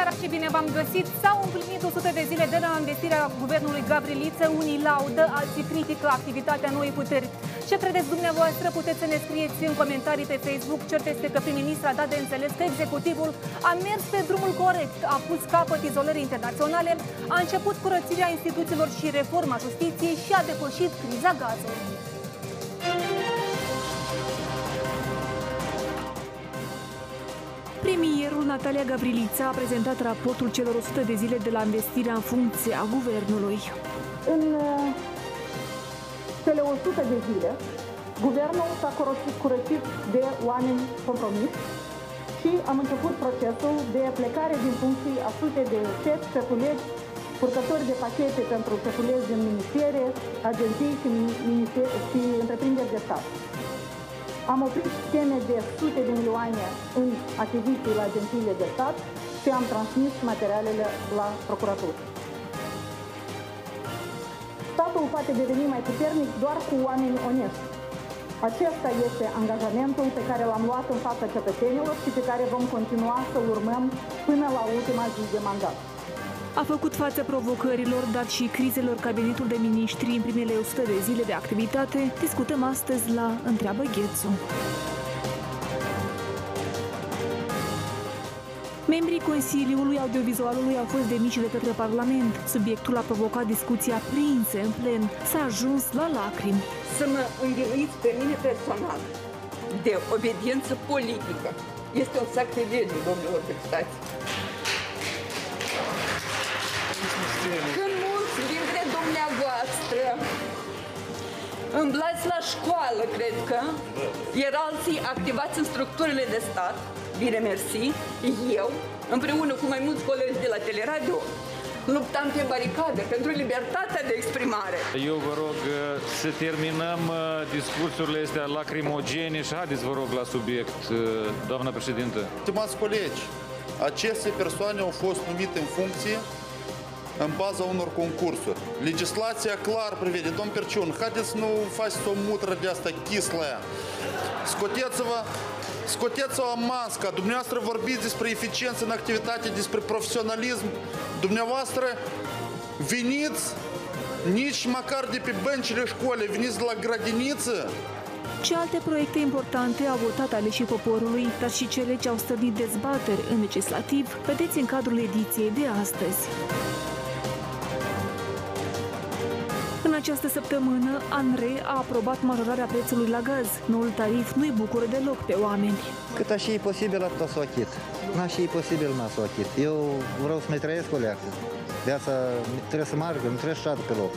seara și bine v-am găsit! S-au împlinit 100 de zile de la investirea guvernului Gabriliță. Unii laudă, alții critică activitatea noii puteri. Ce credeți dumneavoastră? Puteți să ne scrieți în comentarii pe Facebook. Cert este că prim-ministru a dat de înțeles că executivul a mers pe drumul corect, a pus capăt izolării internaționale, a început curățirea instituțiilor și reforma justiției și a depășit criza gazului. Premierul Natalia Gavrilița a prezentat raportul celor 100 de zile de la investirea în funcție a guvernului. În uh, cele 100 de zile, guvernul s-a curățit, curățit de oameni compromis și am început procesul de plecare din funcții a sute de șefi, șefulegi, purtători de pachete pentru șefulegi din ministere, agenții și, și întreprinderi de stat. Am oprit scheme de sute de milioane în achiziții la agențiile de stat și am transmis materialele la procuratură. Statul poate deveni mai puternic doar cu oameni onești. Acesta este angajamentul pe care l-am luat în fața cetățenilor și pe care vom continua să urmăm până la ultima zi de mandat. A făcut față provocărilor, dat și crizelor cabinetul de miniștri în primele 100 de zile de activitate, discutăm astăzi la Întreabă Ghețu. Membrii Consiliului Audiovizualului au fost demisi de către Parlament. Subiectul a provocat discuții aprinse în plen. S-a ajuns la lacrimi. Să mă învinuiți pe mine personal de obediență politică. Este un sacrilegiu, domnilor deputați. Când mulți dintre dumneavoastră îmblați la școală, cred că, iar alții activați în structurile de stat, bine mersi, eu, împreună cu mai mulți colegi de la Teleradio, luptam pe baricade pentru libertatea de exprimare. Eu vă rog uh, să terminăm uh, discursurile astea lacrimogene și haideți, vă rog, la subiect, uh, doamna președintă. Stimați colegi, aceste persoane au fost numite în funcție în baza unor concursuri. Legislația clar prevede, domn Perciun, haideți să nu faceți o mutră de asta chislă Scoteți-vă Scoteți-o masca, dumneavoastră vorbiți despre eficiență în activitate, despre profesionalism. Dumneavoastră veniți nici măcar de pe băncile școlii, veniți de la grădiniță. Ce alte proiecte importante au votat aleșii poporului, dar și cele ce au stăvit dezbateri în legislativ, vedeți în cadrul ediției de astăzi. Această săptămână, ANRE a aprobat majorarea prețului la gaz. Noul tarif nu-i bucură deloc pe oameni. Cât așa e posibil, atât să o achit. N-așa e posibil, n să o achit. Eu vreau să mai trăiesc o leacă. Viața trebuie să meargă, nu trebuie să șadă pe loc.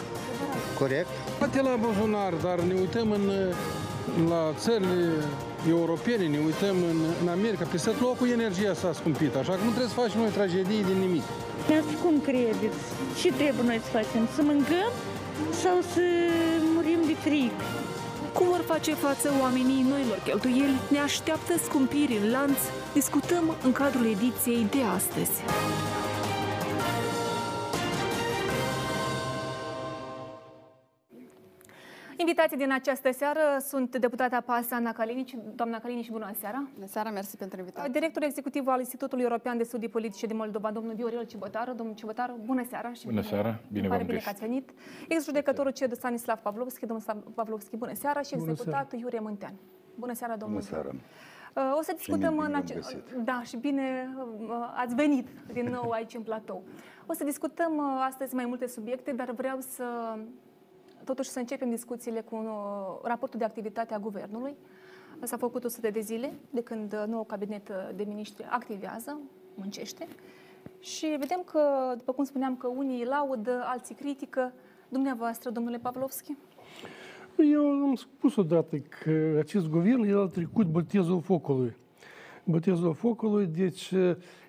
Corect? Poate la buzunar, dar ne uităm în, la țările europene, ne uităm în, în America, pe tot locul energia s-a scumpit, așa că nu trebuie să facem noi tragedii din nimic. Dar cum credeți? Ce trebuie noi să facem? Să mâncăm sau să murim de frig. Cum vor face față oamenii noilor cheltuieli? Ne așteaptă scumpiri în lanț. Discutăm în cadrul ediției de astăzi. Invitații din această seară sunt deputata PAS, Ana Calinici. Doamna Calinici, bună seara! Bună seara, mersi pentru invitație. Directorul executiv al Institutului European de Studii Politice din Moldova, domnul Viorel Cibotaru. Domnul Cibotaru, bună seara! Și bună bine, seara! Bine v-am bine că ați venit. Ex-judecătorul CED Stanislav Pavlovski, domnul Pavlovski, bună seara! Și executat Iurie Mântean. Bună seara, domnul! Bună seara! Uh, o să discutăm în ace- Da, și bine uh, ați venit din nou aici în platou. O să discutăm uh, astăzi mai multe subiecte, dar vreau să totuși să începem discuțiile cu uh, raportul de activitate a Guvernului. S-a făcut 100 de zile de când uh, nou cabinet uh, de miniștri activează, muncește. Și vedem că, după cum spuneam, că unii laudă, alții critică. Dumneavoastră, domnule Pavlovski? Eu am spus odată că acest guvern el a trecut botezul focului. Botezul focului, deci,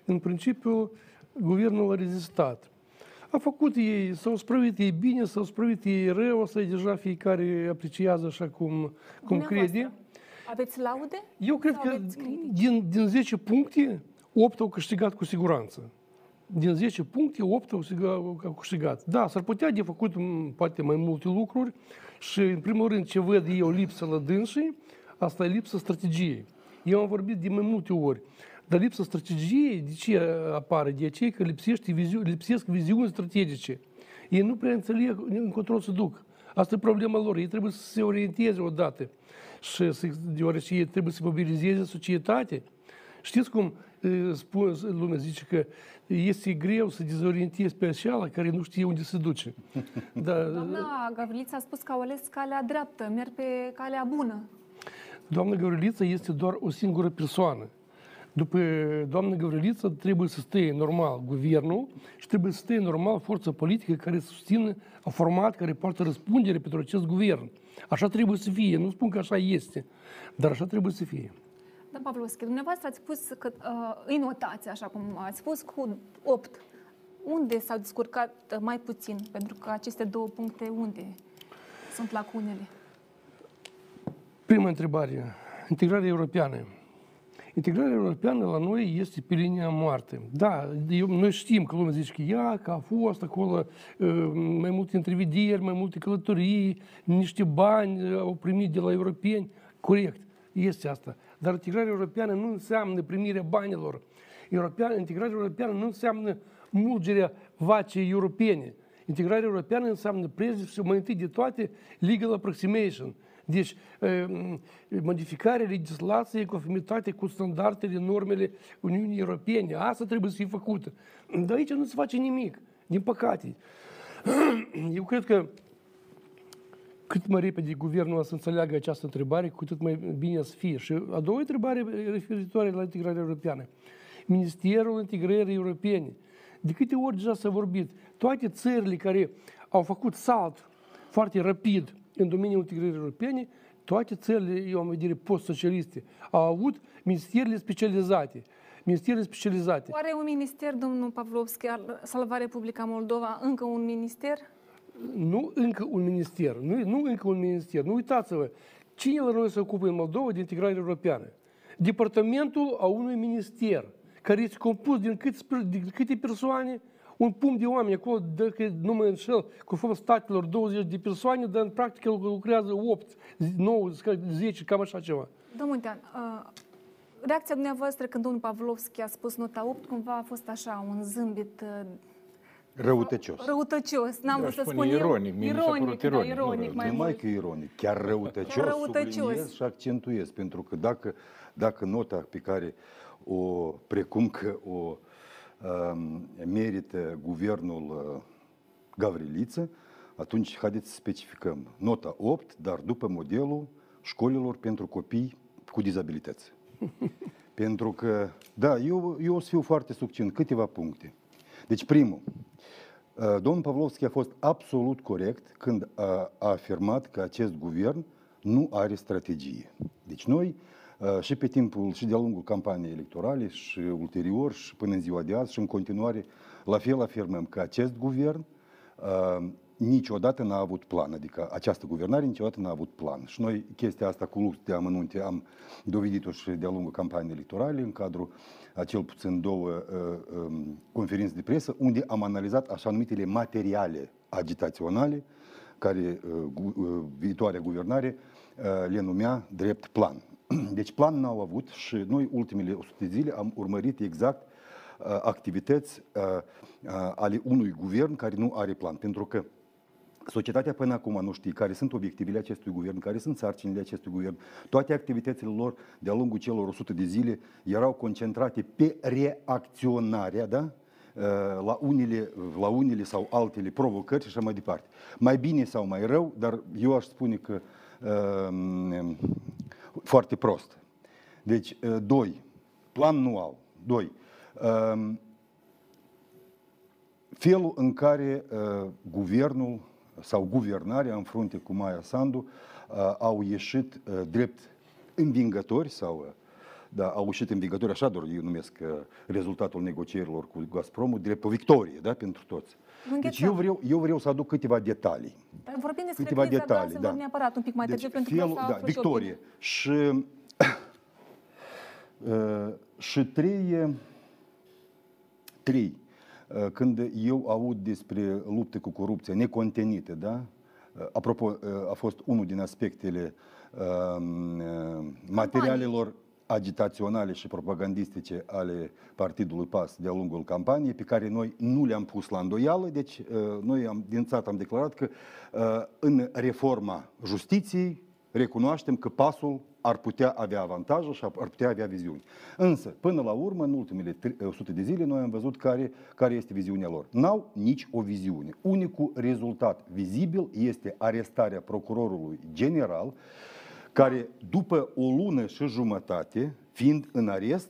în principiu, guvernul a rezistat. A făcut ei, s-au sprăvit ei bine, s-au sprăvit ei rău, asta e deja fiecare apreciază așa cum, cum crede. Aveți laude? Eu cred că din, din 10 puncte, 8 au câștigat cu siguranță. Din 10 puncte, 8 au câștigat. Da, s-ar putea de făcut poate mai multe lucruri și, în primul rând, ce văd eu lipsă la dânsii, asta e lipsa strategiei. Eu am vorbit de mai multe ori. Dar lipsa strategiei, de ce apare? De aceea că lipsește viziu, lipsesc viziuni strategice. Ei nu prea înțeleg încotro să duc. Asta e problema lor. Ei trebuie să se orienteze odată. Și să, deoarece ei trebuie să mobilizeze societate. Știți cum spun, lumea zice că este greu să dezorientezi pe așa care nu știe unde se duce. Da. Doamna Gavrilița a spus că au ales calea dreaptă, merg pe calea bună. Doamna Gavrilița este doar o singură persoană. După doamna Gavrilița trebuie să stea normal guvernul și trebuie să stea normal forța politică care susține, a format, care poartă răspundere pentru acest guvern. Așa trebuie să fie. Nu spun că așa este, dar așa trebuie să fie. Da, Pavlovski, dumneavoastră ați spus că uh, îi notați, așa cum ați spus, cu 8. Unde s-au descurcat mai puțin? Pentru că aceste două puncte, unde sunt lacunele? Prima întrebare. Integrarea europeană. Integrarea europeană la noi este pe linia moarte. Da, eu, noi știm că lumea zice că ea, că a fost acolo uh, mai multe întrevederi, mai multe călătorii, niște bani au primit de la europeni. Corect, este asta. Dar integrarea europeană nu înseamnă primirea banilor. Europeană, integrarea europeană nu înseamnă mulgerea vacii europene. Integrarea europeană înseamnă, prezi mai întâi de toate, legal approximation. Deci, modificarea legislației în conformitate cu standardele, normele Uniunii Europene. Asta trebuie să fie făcută. Dar aici nu se face nimic, din păcate. Eu cred că cât mai repede guvernul să înțeleagă această întrebare, cu atât mai bine să fie. Și a doua întrebare referitoare la integrarea europeană. Ministerul Integrării Europene. De câte ori deja s-a vorbit, toate țările care au făcut salt foarte rapid în domeniul integrării europene, toate țările, eu am vedere, post-socialiste, au avut ministerele specializate. Ministerele specializate. Oare un minister, domnul Pavlovski, ar salva Republica Moldova, încă un minister? Nu încă un minister, nu, nu încă un minister. Nu uitați-vă, cine la noi se ocupă în Moldova de integrare europeană? Departamentul a unui minister, care este compus din câte, din câte persoane? Un punct de oameni acolo, dacă nu mă înșel, conform statelor 20 de persoane, dar în practică lucrează 8, 9, 10, cam așa ceva. Domnul Tean, uh, reacția dumneavoastră când domnul Pavlovski a spus nota 8, cumva a fost așa, un zâmbit uh, Răutăcios. Răutăcios, n-am vrut să spun ironic. Eu, ironic, da, ironic, ironic mai Numai că ironic, chiar răutăcios, răutăcios. subliniez și accentuez, pentru că dacă, dacă nota pe care o, precum că o Um, merită guvernul uh, Gavriliță, atunci haideți să specificăm nota 8, dar după modelul școlilor pentru copii cu dizabilități. pentru că, da, eu, eu o să fiu foarte succint, câteva puncte. Deci, primul, uh, domnul Pavlovski a fost absolut corect când a, a afirmat că acest guvern nu are strategie. Deci noi Uh, și pe timpul și de-a lungul campaniei electorale și ulterior și până în ziua de azi și în continuare, la fel afirmăm că acest guvern uh, niciodată n-a avut plan, adică această guvernare niciodată n-a avut plan. Și noi chestia asta cu lux de amănunte am dovedit-o și de-a lungul campaniei electorale în cadrul a cel puțin două uh, um, conferințe de presă, unde am analizat așa numitele materiale agitaționale care uh, uh, viitoarea guvernare uh, le numea drept plan. Deci plan n-au avut și noi ultimele 100 de zile am urmărit exact uh, activități uh, uh, ale unui guvern care nu are plan. Pentru că societatea până acum nu știe care sunt obiectivele acestui guvern, care sunt sarcinile acestui guvern. Toate activitățile lor de-a lungul celor 100 de zile erau concentrate pe reacționarea, da? Uh, la unele, la unele sau altele provocări și așa mai departe. Mai bine sau mai rău, dar eu aș spune că uh, foarte prost. Deci, uh, doi, plan nu au. Doi, um, felul în care uh, guvernul sau guvernarea în frunte cu Maia Sandu uh, au ieșit drept învingători sau da, au ieșit învingători, așa doar eu numesc rezultatul negocierilor cu Gazpromul, drept o victorie da, pentru toți. Deci eu vreau, eu vreau să aduc câteva detalii. Dar vorbim despre câteva criza, detalii, da. neapărat un pic mai deci, târziu, pentru felul, că da, victorie. Și, uh, și trei, trei, uh, când eu aud despre lupte cu corupție necontenite, da? Uh, apropo, uh, a fost unul din aspectele uh, materialelor agitaționale și propagandistice ale Partidului PAS de-a lungul campaniei, pe care noi nu le-am pus la îndoială. Deci, noi am, din țat am declarat că în reforma justiției recunoaștem că pasul ar putea avea avantaje și ar putea avea viziuni. Însă, până la urmă, în ultimele 100 de zile, noi am văzut care, care este viziunea lor. N-au nici o viziune. Unicul rezultat vizibil este arestarea procurorului general, care după o lună și jumătate, fiind în arest,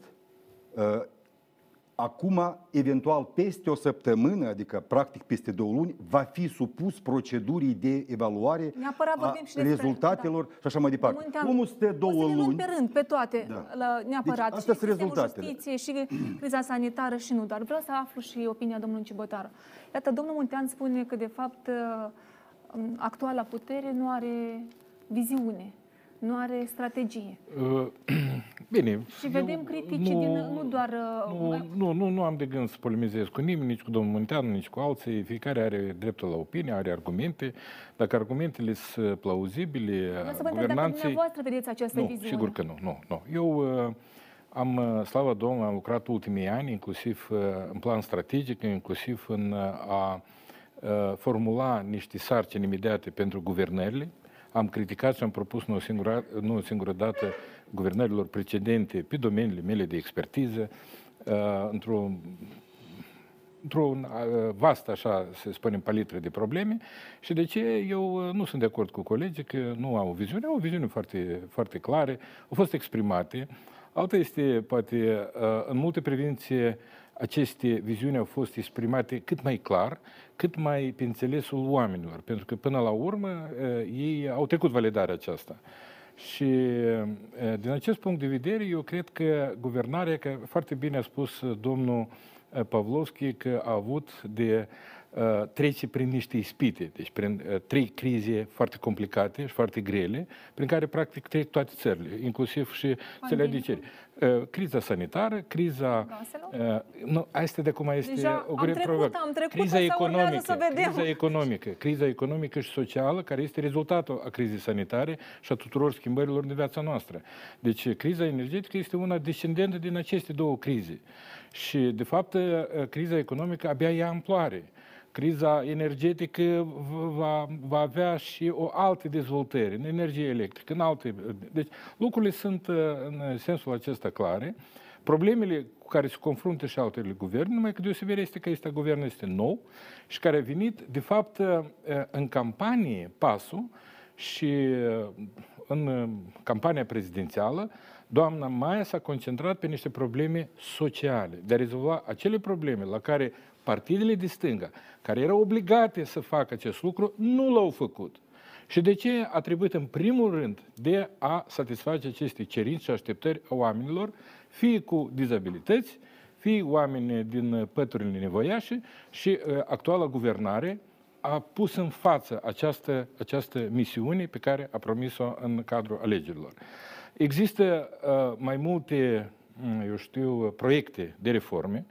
Acum, eventual, peste o săptămână, adică practic peste două luni, va fi supus procedurii de evaluare a și rezultatelor da. și așa mai departe. Momentan, Omul stă două o să luni. pe rând, pe toate, da. la, neapărat. Deci, astea și sunt rezultatele. justiție, și criza sanitară și nu, dar vreau să aflu și opinia domnului Cibotar. Iată, domnul Muntean spune că, de fapt, actuala putere nu are viziune nu are strategie. Uh, bine. Și vedem critici nu, din, nu doar... Uh, nu, nu, nu, nu am de gând să polemizez cu nimeni, nici cu domnul Munteanu, nici cu alții. Fiecare are dreptul la opinie, are argumente. Dacă argumentele sunt plauzibile, să vă guvernanții... Dacă dumneavoastră vedeți această nu, viziune. sigur că nu. nu, nu. Eu uh, am, slavă Domnului, am lucrat ultimii ani, inclusiv în plan strategic, inclusiv în a formula niște sarcini imediate pentru guvernările, am criticat și am propus nu o singură, nu o singură dată guvernărilor precedente pe domeniile mele de expertiză, uh, într-o într-o uh, vastă, așa, să spunem, palitră de probleme. Și de ce eu uh, nu sunt de acord cu colegii că nu au o viziune, au o viziune foarte, foarte clare, au fost exprimate. Alta este, poate, în multe privințe, aceste viziuni au fost exprimate cât mai clar, cât mai pe înțelesul oamenilor, pentru că până la urmă ei au trecut validarea aceasta. Și din acest punct de vedere, eu cred că guvernarea, că foarte bine a spus domnul Pavlovski, că a avut de Uh, trece prin niște ispite, deci prin uh, trei crize foarte complicate și foarte grele, prin care practic trec toate țările, inclusiv și țările de cer. Uh, criza sanitară, criza... Uh, nu, asta de acum este Deja o grea trecut, am trecut, criza economică, să vedem. criza economică, criza economică și socială, care este rezultatul a crizei sanitare și a tuturor schimbărilor din viața noastră. Deci criza energetică este una descendentă din aceste două crize. Și, de fapt, criza economică abia ia amploare criza energetică va, va avea și o altă dezvoltare în energie electrică, în alte... Deci lucrurile sunt uh, în sensul acesta clare. Problemele cu care se confruntă și altele guverne, numai că deosebirea este că este guvernul este nou și care a venit, de fapt, uh, în campanie pasul și uh, în campania prezidențială, doamna Maia s-a concentrat pe niște probleme sociale, de a rezolva acele probleme la care partidele de stânga, care erau obligate să facă acest lucru, nu l-au făcut. Și de ce a trebuit în primul rând de a satisface aceste cerințe și așteptări a oamenilor, fie cu dizabilități, fie oameni din păturile nevoiașe și uh, actuala guvernare a pus în față această, această misiune pe care a promis-o în cadrul alegerilor. Există uh, mai multe, eu știu, proiecte de reforme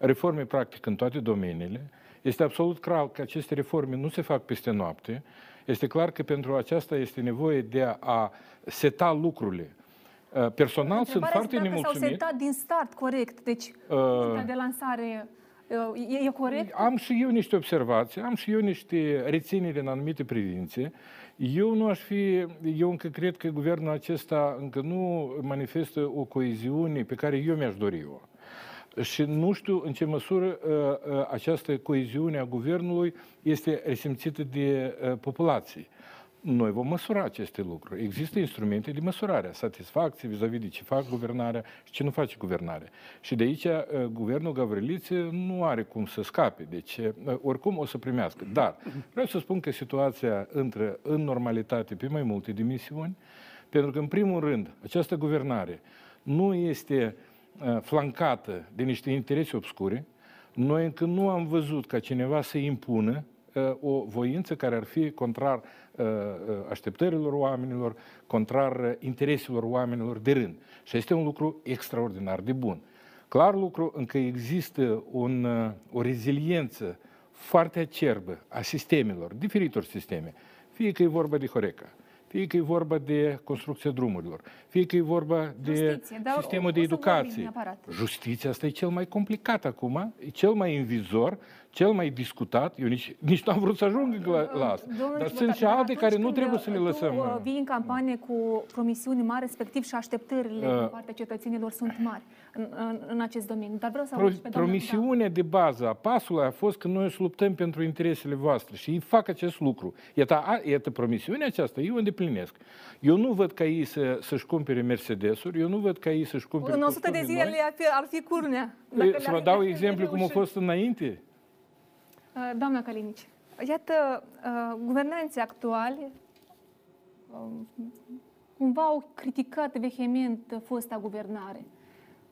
reforme practic în toate domeniile. Este absolut clar că aceste reforme nu se fac peste noapte. Este clar că pentru aceasta este nevoie de a seta lucrurile. Uh, personal sunt foarte nemulțumit. S-au setat din start corect, deci uh, de lansare uh, e, corect? Am și eu niște observații, am și eu niște rețineri în anumite privințe. Eu nu aș fi, eu încă cred că guvernul acesta încă nu manifestă o coeziune pe care eu mi-aș dori eu și nu știu în ce măsură uh, uh, această coeziune a guvernului este resimțită de uh, populație. Noi vom măsura aceste lucruri. Există instrumente de măsurare, satisfacție vis-a-vis de ce fac guvernarea și ce nu face guvernarea. Și de aici guvernul Gavriliță nu are cum să scape. Deci, oricum o să primească. Dar vreau să spun că situația intră în normalitate pe mai multe dimensiuni, pentru că, în primul rând, această guvernare nu este uh, Uh, flancată de niște interese obscure, noi încă nu am văzut ca cineva să impună uh, o voință care ar fi contrar uh, așteptărilor oamenilor, contrar intereselor oamenilor de rând. Și este un lucru extraordinar de bun. Clar lucru încă există un, o reziliență foarte acerbă a sistemelor, diferitor sisteme, fie că e vorba de Horeca, fie că e vorba de construcția drumurilor, fie că e vorba de Justiție, dar sistemul o- de o să vorbim educație. neapărat. Justiția asta e cel mai complicat acum, e cel mai în vizor, cel mai discutat. Eu nici, nici nu am vrut să ajung la, la asta. Domnul Dar Ciubotar, sunt și dar alte atunci care nu când, trebuie să le uh, lăsăm. Tu uh, vii în campanie cu promisiuni mari, respectiv și așteptările Uh. din partea cetățenilor sunt mari în, în, în acest domeniu. Dar vreau să Pro, aud și pe doamna- promisiunea de bază a pasului a fost că noi o să luptăm pentru interesele voastre și ei fac acest lucru. Iată, a, iată promisiunea aceasta, eu o îndeplinesc. Eu nu văd ca ei să, să-și cumpere Mercedes-uri, eu nu văd ca ei să-și cumpere Da, în 100 de costume zile noi. ar fi, ar fi curnea. Dacă Păi, le-ar- Să vă dau le-ar fi exemplu cum a reușit. fost înainte. Uh, Doamna Calinici, iată, uh, guvernanții actuali um, cumva au criticat vehement fosta guvernare.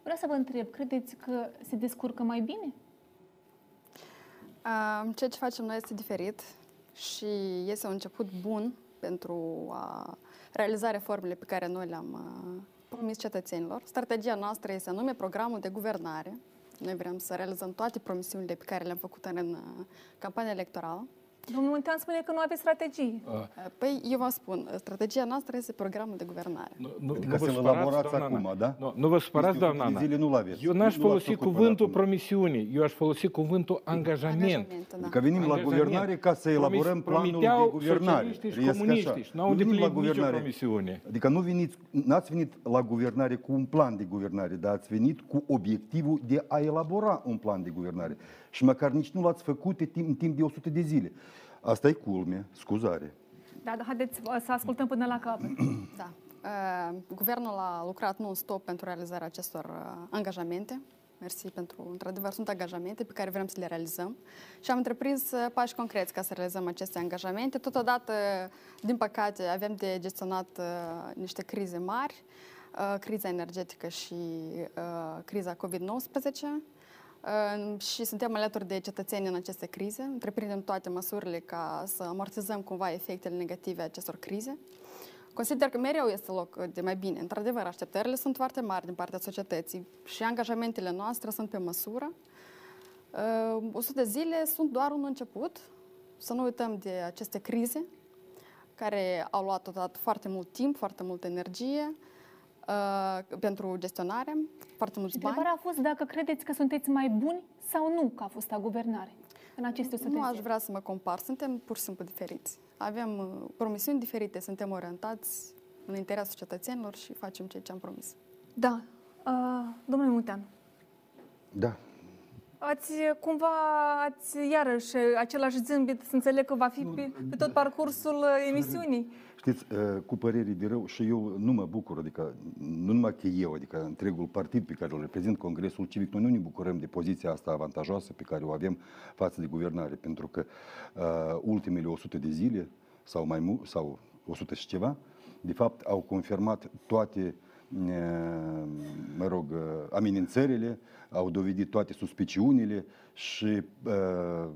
Vreau să vă întreb, credeți că se descurcă mai bine? Uh, Ceea ce facem noi este diferit și este un început bun pentru a realiza reformele pe care noi le-am uh, promis cetățenilor. Strategia noastră este anume programul de guvernare. Noi vrem să realizăm toate promisiunile pe care le-am făcut în uh, campania electorală. Domnul Muntean spune că nu aveți strategie. Uh, Păi, eu vă spun, strategia noastră este programul de guvernare. Nu, nu, Adică nu vă să-l supărați, elaborați doamna acum, Ana. da? Nu, nu vă supărați, Peste doamna 100 de Ana. zile nu l-aveți. Eu n-aș Nu l-ați folosi făcut până cuvântul acum. promisiune, eu aș folosi cuvântul angajament. Angajamente, da. Adică venim la Angajament. guvernare ca să elaborăm Promis- planul promiteau de guvernare. socialiștii și Trăiesc comuniștii așa. și n-au Nu venim la îndeplinit nicio guvernare. promisiune. Adică nu veniți, n-ați venit la guvernare cu un plan de guvernare, dar ați venit cu obiectivul de a elabora un plan de guvernare. Și măcar nici nu l-ați făcut în timp, în timp de 100 de zile. Asta e culme, scuzare. Da, dar haideți uh, să ascultăm până la capăt. Da. Uh, Guvernul a lucrat non-stop pentru realizarea acestor uh, angajamente. Mersi pentru, într-adevăr, sunt angajamente pe care vrem să le realizăm și am întreprins uh, pași concreți ca să realizăm aceste angajamente. Totodată, din păcate, avem de gestionat uh, niște crize mari, uh, criza energetică și uh, criza COVID-19 uh, și suntem alături de cetățeni în aceste crize. Întreprindem toate măsurile ca să amortizăm cumva efectele negative a acestor crize. Consider că mereu este loc de mai bine. Într-adevăr, așteptările sunt foarte mari din partea societății și angajamentele noastre sunt pe măsură. Uh, 100 de zile sunt doar un început. Să nu uităm de aceste crize care au luat totodată foarte mult timp, foarte multă energie uh, pentru gestionare, foarte mulți bani. Întrebarea a fost dacă credeți că sunteți mai buni sau nu ca fosta guvernare în aceste 100 de Nu aș zile. vrea să mă compar, suntem pur și simplu diferiți. Avem uh, promisiuni diferite, suntem orientați în interesul cetățenilor și facem ceea ce am promis. Da. Uh, domnule Muntean, Da. ați cumva, ați iarăși același zâmbet, să înțeleg că va fi pe, pe tot parcursul uh, emisiunii. Știți, uh, cu păreri de rău, și eu nu mă bucur, adică nu numai că eu, adică întregul partid pe care îl reprezint, Congresul Civic, noi nu ne bucurăm de poziția asta avantajoasă pe care o avem față de guvernare, pentru că uh, ultimele 100 de zile sau mai mult, sau 100 și ceva, de fapt au confirmat toate uh, mă rog, uh, amenințările, au dovedit toate suspiciunile și uh,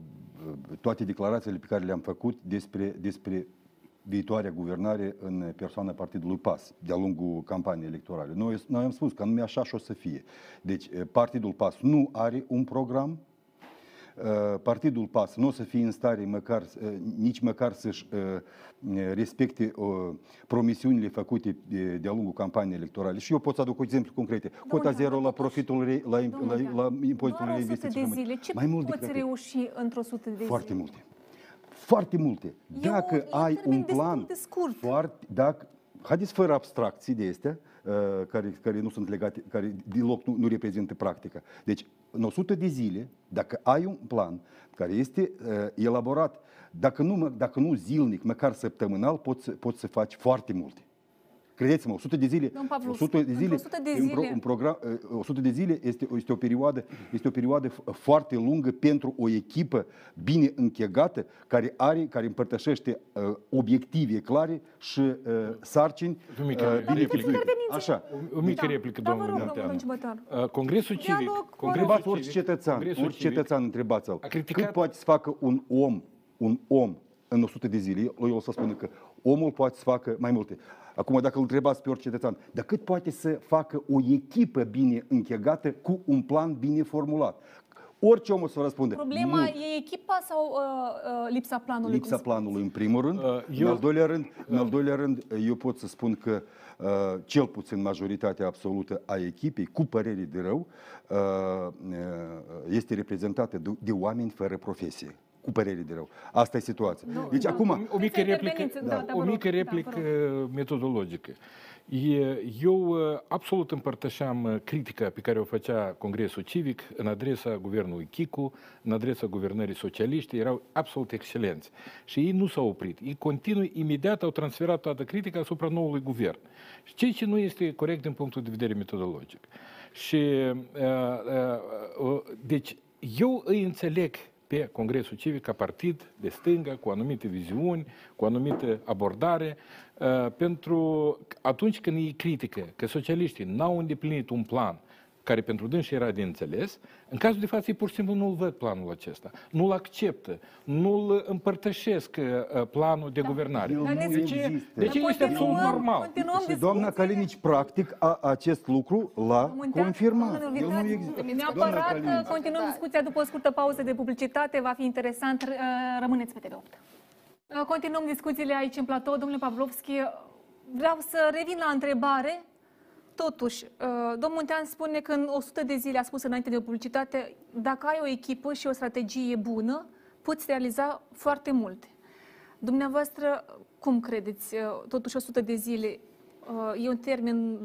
toate declarațiile pe care le-am făcut despre, despre viitoarea guvernare în persoana Partidului PAS de-a lungul campaniei electorale. Noi, noi am spus că anume așa și o să fie. Deci eh, Partidul PAS nu are un program, eh, Partidul PAS nu o să fie în stare măcar, eh, nici măcar să-și eh, respecte eh, promisiunile făcute de- de-a lungul campaniei electorale. Și eu pot să aduc exemplu concrete. Cota Domnule, zero la profitul, re- la, la, la, la impozitul Doar 100 reinvestiției. de zile. Ce Mai mult poți decât atât. reuși într-o 100 de Foarte zile? multe. Foarte multe. Dacă e un ai termen un destul plan de scurt. foarte, dacă, haideți fără abstracții de astea, uh, care, care nu sunt legate, care deloc nu, nu reprezintă practica. Deci, în 100 de zile, dacă ai un plan care este uh, elaborat, dacă nu, mă- dacă nu zilnic, măcar săptămânal, poți, să- poți să faci foarte multe. Credeți-mă, 100 de zile, Domn Pavlus, 100 de zile, într-o 100 de e un, pro, zile- un program, uh, 100 de zile este, este, o perioadă, este o perioadă f- foarte lungă pentru o echipă bine închegată, care are, care împărtășește uh, obiective clare și uh, sarcini O mică uh, replică. bine chipzuite. Așa. O mică replică, Da, vă domnul rog, Munteanu. domnul Ciubătar. Uh, Congresul Civic, Dialog, Congresul Întrebați orice Civic, cetățean, Congresul orice Civic cetățean întrebați-l. a criticat- Cât poate să facă un om, un om în 100 de zile? Eu o să spun că omul poate să facă mai multe. Acum, dacă îl întrebați pe orice cetățean, dar cât poate să facă o echipă bine închegată cu un plan bine formulat? Orice om o să vă răspunde. Problema nu. e echipa sau uh, uh, lipsa planului? Lipsa planului, în primul rând. Uh, eu... în, al doilea rând în al doilea rând, eu pot să spun că uh, cel puțin majoritatea absolută a echipei, cu părerii de rău, uh, uh, este reprezentată de, de oameni fără profesie cu părere de rău. Asta e situația. Nu, deci nu, acum... O, o mică replică, da, o mică replică da, metodologică. Eu absolut împărtășeam critica pe care o făcea Congresul Civic în adresa guvernului Chicu, în adresa guvernării socialiste, erau absolut excelenți. Și ei nu s-au oprit. Ei continuu, imediat au transferat toată critica asupra noului guvern. Și ceea ce nu este corect din punctul de vedere metodologic. Și, deci, eu îi înțeleg pe Congresul Civic ca partid de stânga, cu anumite viziuni, cu anumită abordare, pentru atunci când ei critică că socialiștii n-au îndeplinit un plan care pentru dânsi era de înțeles, în cazul de față ei pur și simplu nu-l văd planul acesta, nu-l acceptă, nu-l împărtășesc planul de da. guvernare. El de ce, de ce este absolut normal? Și doamna Calinici, practic, a, acest lucru l-a confirmat. El nu există. Neapărat continuăm discuția după o scurtă pauză de publicitate, va fi interesant, rămâneți pe TV8. Continuăm discuțiile aici în platou. Domnule Pavlovski, vreau să revin la întrebare. Totuși, domnul Muntean spune că în 100 de zile, a spus înainte de publicitate, dacă ai o echipă și o strategie bună, poți realiza foarte multe. Dumneavoastră, cum credeți? Totuși, 100 de zile e un termen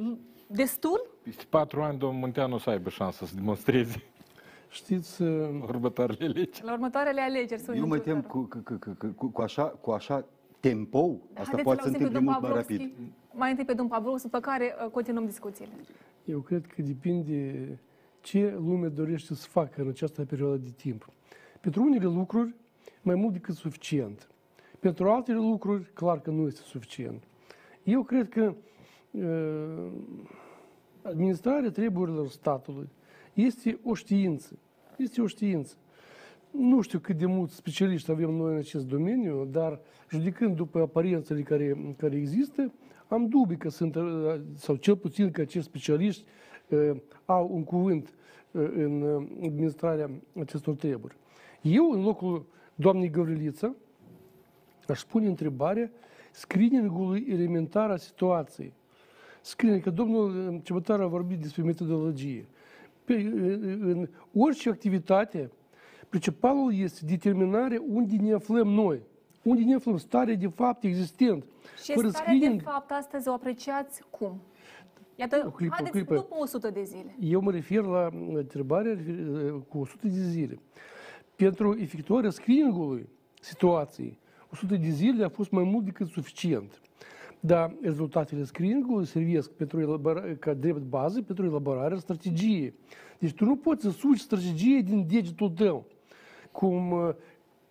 destul? Peste patru ani, domnul Muntean o să aibă șansă să demonstreze. Știți... Următoarele alegeri. La următoarele alegeri. Eu mă tem cu, cu, cu, cu, cu, așa, cu așa tempo, asta Haideți poate să întâmple mult mai rapid. Mai întâi pe domnul Pavlovski, după care uh, continuăm discuțiile. Eu cred că depinde ce lumea dorește să facă în această perioadă de timp. Pentru unele lucruri, mai mult decât suficient. Pentru altele lucruri, clar că nu este suficient. Eu cred că uh, administrarea treburilor statului este o știință. Este o știință. Nu știu cât de mulți specialiști avem noi în acest domeniu, dar judecând după aparențele care, care există, am dubii că sunt, sau cel puțin că acești specialiști uh, au un cuvânt uh, în administrarea acestor treburi. Eu, în locul doamnei Gavriliță, aș pune întrebarea screeningului elementar a situației. Screening, că domnul Cebătar a vorbit despre metodologie. Pe, în orice activitate, principalul este determinarea unde ne aflăm noi. Unde ne aflăm, stare de fapt existent. Și Fără starea screening... de fapt astăzi o apreciați cum? Iată, o clipă, haideți o clipă. după 100 de zile. Eu mă refer la întrebarea cu 100 de zile. Pentru efectuarea screeningului situației, 100 de zile a fost mai mult decât suficient. Dar rezultatele screening-ului servesc pentru elaborare, ca drept bază pentru elaborarea strategiei. Deci tu nu poți să suci strategie din degetul tău. Cum uh,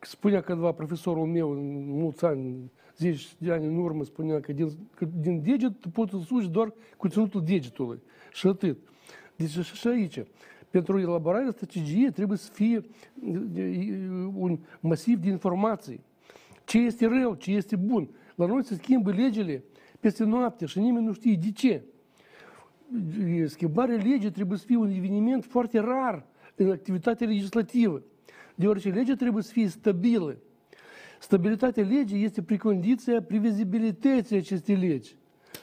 spunea cândva profesorul meu în mulți ani, zeci de ani în urmă, spunea că din, că din deget tu poți să suci doar cu ținutul degetului. Și atât. Deci și aici. Pentru elaborarea strategiei trebuie să fie uh, un masiv de informații. Ce este rău, ce este bun. La noi se schimbă legile peste noapte și nimeni nu știe de ce. Schimbarea legii trebuie să fie un eveniment foarte rar în activitatea legislativă, deoarece legea trebuie să fie stabilă. Stabilitatea legii este precondiția previzibilității acestei legi.